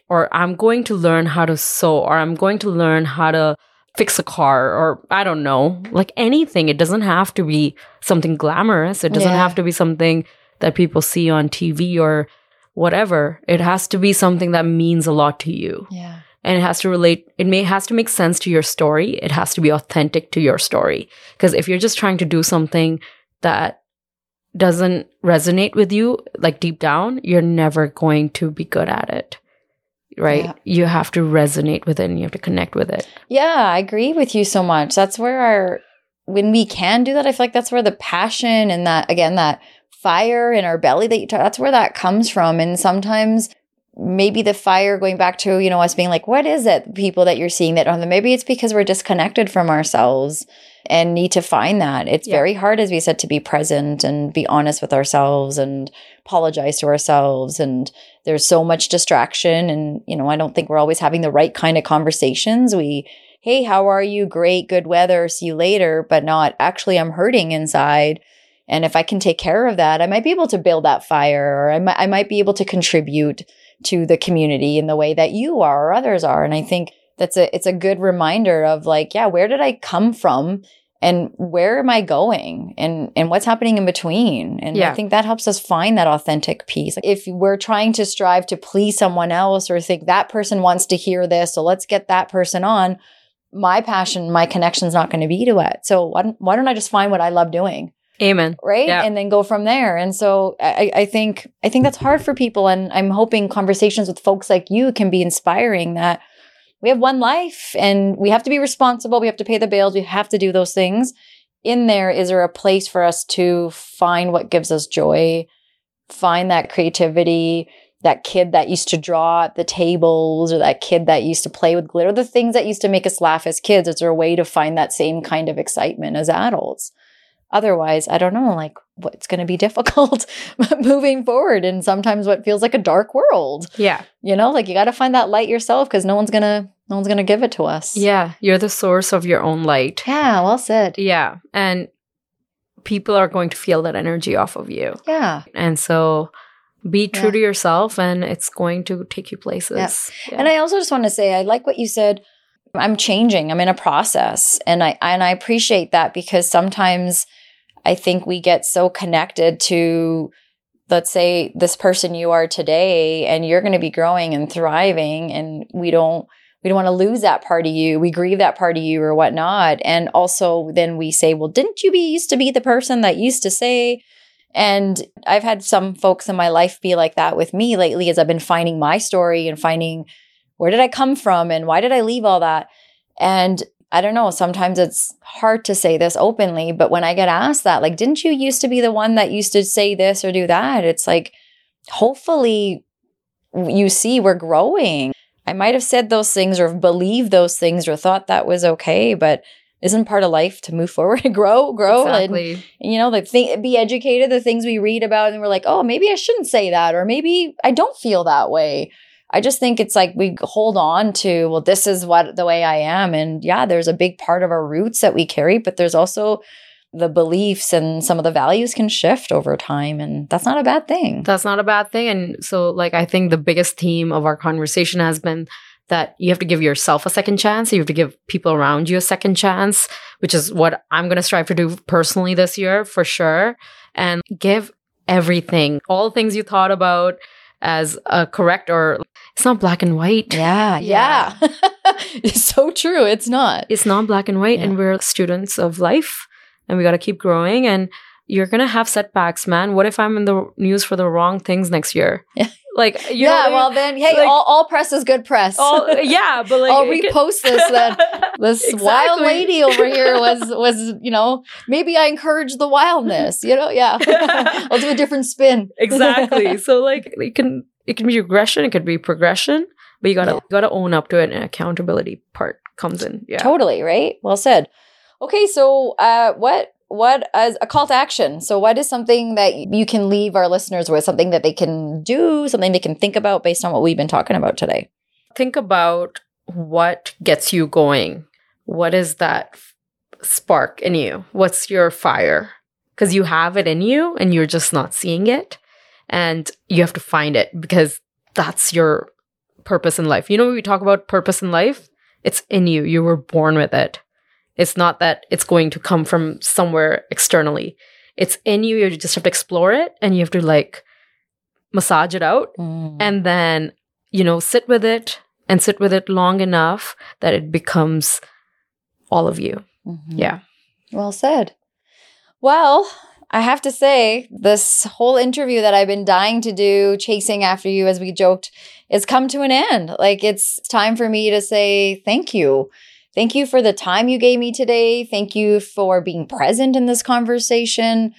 or I'm going to learn how to sew, or I'm going to learn how to fix a car, or I don't know, like anything. It doesn't have to be something glamorous. It doesn't Yeah. have to be something that people see on TV or whatever. It has to be something that means a lot to you. Yeah. And it has to relate, it may has to make sense to your story. It has to be authentic to your story. Because if you're just trying to do something that doesn't resonate with you, like deep down, you're never going to be good at it. Right? Yeah. You have to resonate with it and you have to connect with it. Yeah, I agree with you so much. That's where our when we can do that, I feel like that's where the passion and that, again, that fire in our belly that you talk, that's where that comes from. And sometimes maybe the fire going back to, you know, us being like, what is it, people that you're seeing that on them? Maybe it's because we're disconnected from ourselves and need to find that. It's Yeah. very hard, as we said, to be present and be honest with ourselves and apologize to ourselves. And there's so much distraction. And, you know, I don't think we're always having the right kind of conversations. We, hey, how are you? Great, good weather, see you later, but not actually, I'm hurting inside. And if I can take care of that, I might be able to build that fire or I might, I might be able to contribute to the community in the way that you are or others are. And I think that's a, it's a good reminder of like, yeah, where did I come from? And where am I going? And and what's happening in between? And I think that helps us find that authentic piece. If we're trying to strive to please someone else or think that person wants to hear this, so let's get that person on, my passion, my connection's not going to be to it. So why don't, why don't I just find what I love doing? Amen. right Yeah. and then go from there and so I, I think i think that's hard for people and i'm hoping conversations with folks like you can be inspiring that we have one life and we have to be responsible. We have to pay the bills. We have to do those things. In there is there a place for us to find what gives us joy? Find that creativity that kid that used to draw at the tables or that kid that used to play with glitter the things that used to make us laugh as kids. Is there a way to find that same kind of excitement as adults otherwise i don't know like what's going to be difficult moving forward and sometimes what feels like a dark world Yeah. you know like you got to find that light yourself because no one's gonna no one's gonna give it to us Yeah. You're the source of your own light. yeah well said Yeah. And people are going to feel that energy off of you. yeah And so be true Yeah. to yourself and it's going to take you places. Yeah. And I also just want to say, I like what you said. I'm changing. I'm in a process, and I and I appreciate that because sometimes I think we get so connected to, let's say, this person you are today, and you're going to be growing and thriving, and we don't we don't want to lose that part of you. We grieve that part of you or whatnot, and also then we say, well, didn't you be used to be the person that used to say? And I've had some folks in my life be like that with me lately as I've been finding my story and finding where did I come from and why did I leave all that? And I don't know, sometimes it's hard to say this openly, but when I get asked that, like, didn't you used to be the one that used to say this or do that? It's like, hopefully you see we're growing. I might have said those things or believed those things or thought that was okay, but isn't part of life to move forward and grow, grow, and exactly. you know, the thing, be educated, the things we read about, and we're like, oh, maybe I shouldn't say that, or maybe I don't feel that way. I just think it's like we hold on to, well, this is what the way I am. And yeah, there's a big part of our roots that we carry, but there's also the beliefs and some of the values can shift over time. And that's not a bad thing. That's not a bad thing. And so, like, I think the biggest theme of our conversation has been that you have to give yourself a second chance. You have to give people around you a second chance, which is what I'm going to strive to do personally this year for sure. And give everything, all the things you thought about as a correct or it's not black and white. Yeah. Yeah. it's so true. It's not. It's not black and white, Yeah. and we're students of life and we got to keep growing. And you're going to have setbacks, man. What if I'm in the news for the wrong things next year? Yeah. Like, you yeah. know, Well, then, hey, like- all, all press is good press. all, yeah, but like, I'll repost this then. this wild lady over here was was you know maybe I encourage the wildness you know yeah I'll do a different spin exactly. So like, it can it can be regression, it could be progression, but you gotta Yeah. you gotta own up to it, and accountability part comes in. Yeah. totally right well said okay so uh what what as a call to action so what is something that you can leave our listeners with something that they can do something they can think about based on what we've been talking about today Think about what gets you going. What is that spark in you? What's your fire? Because you have it in you, and you're just not seeing it, and you have to find it because that's your purpose in life. You know, when we talk about purpose in life, it's in you. You were born with it. It's not that it's going to come from somewhere externally. It's in you. You just have to explore it and you have to like massage it out Mm. and then, you know, sit with it and sit with it long enough that it becomes all of you. Mhm. Yeah. Well said. Well, I have to say, this whole interview that I've been dying to do, chasing after you as we joked, has come to an end. Like it's time for me to say thank you. Thank you for the time you gave me today. Thank you for being present in this conversation,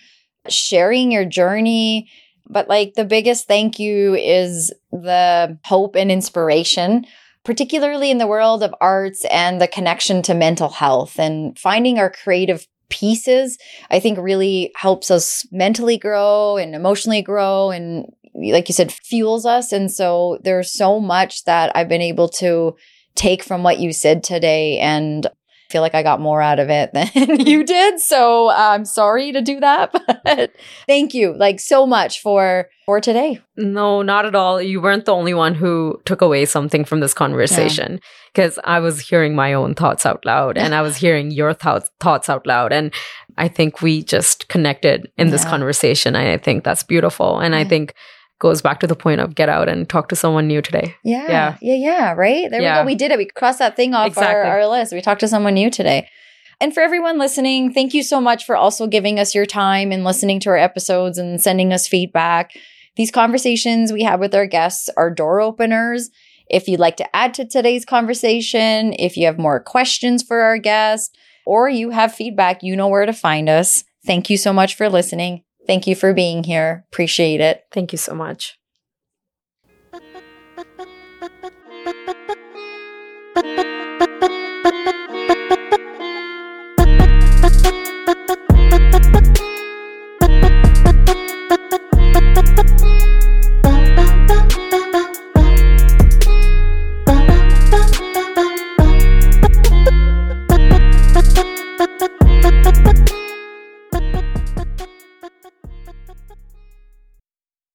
sharing your journey. But like the biggest thank you is the hope and inspiration, particularly in the world of arts and the connection to mental health and finding our creative pieces, I think really helps us mentally grow and emotionally grow and like you said, fuels us. And so there's so much that I've been able to take from what you said today and feel like I got more out of it than you did. So I'm sorry to do that, but thank you like so much for for today. No, not at all. You weren't the only one who took away something from this conversation because yeah. I was hearing my own thoughts out loud and I was hearing your thoughts thoughts out loud and I think we just connected in yeah. this conversation. I think that's beautiful and yeah. I think goes back to the point of get out and talk to someone new today. Yeah. Yeah. Yeah. yeah right. There yeah. we go. We did it. We crossed that thing off exactly. our, our list. We talked to someone new today. And for everyone listening, thank you so much for also giving us your time and listening to our episodes and sending us feedback. These conversations we have with our guests are door openers. If you'd like to add to today's conversation, if you have more questions for our guest, or you have feedback, you know where to find us. Thank you so much for listening. Thank you for being here. Appreciate it. Thank you so much.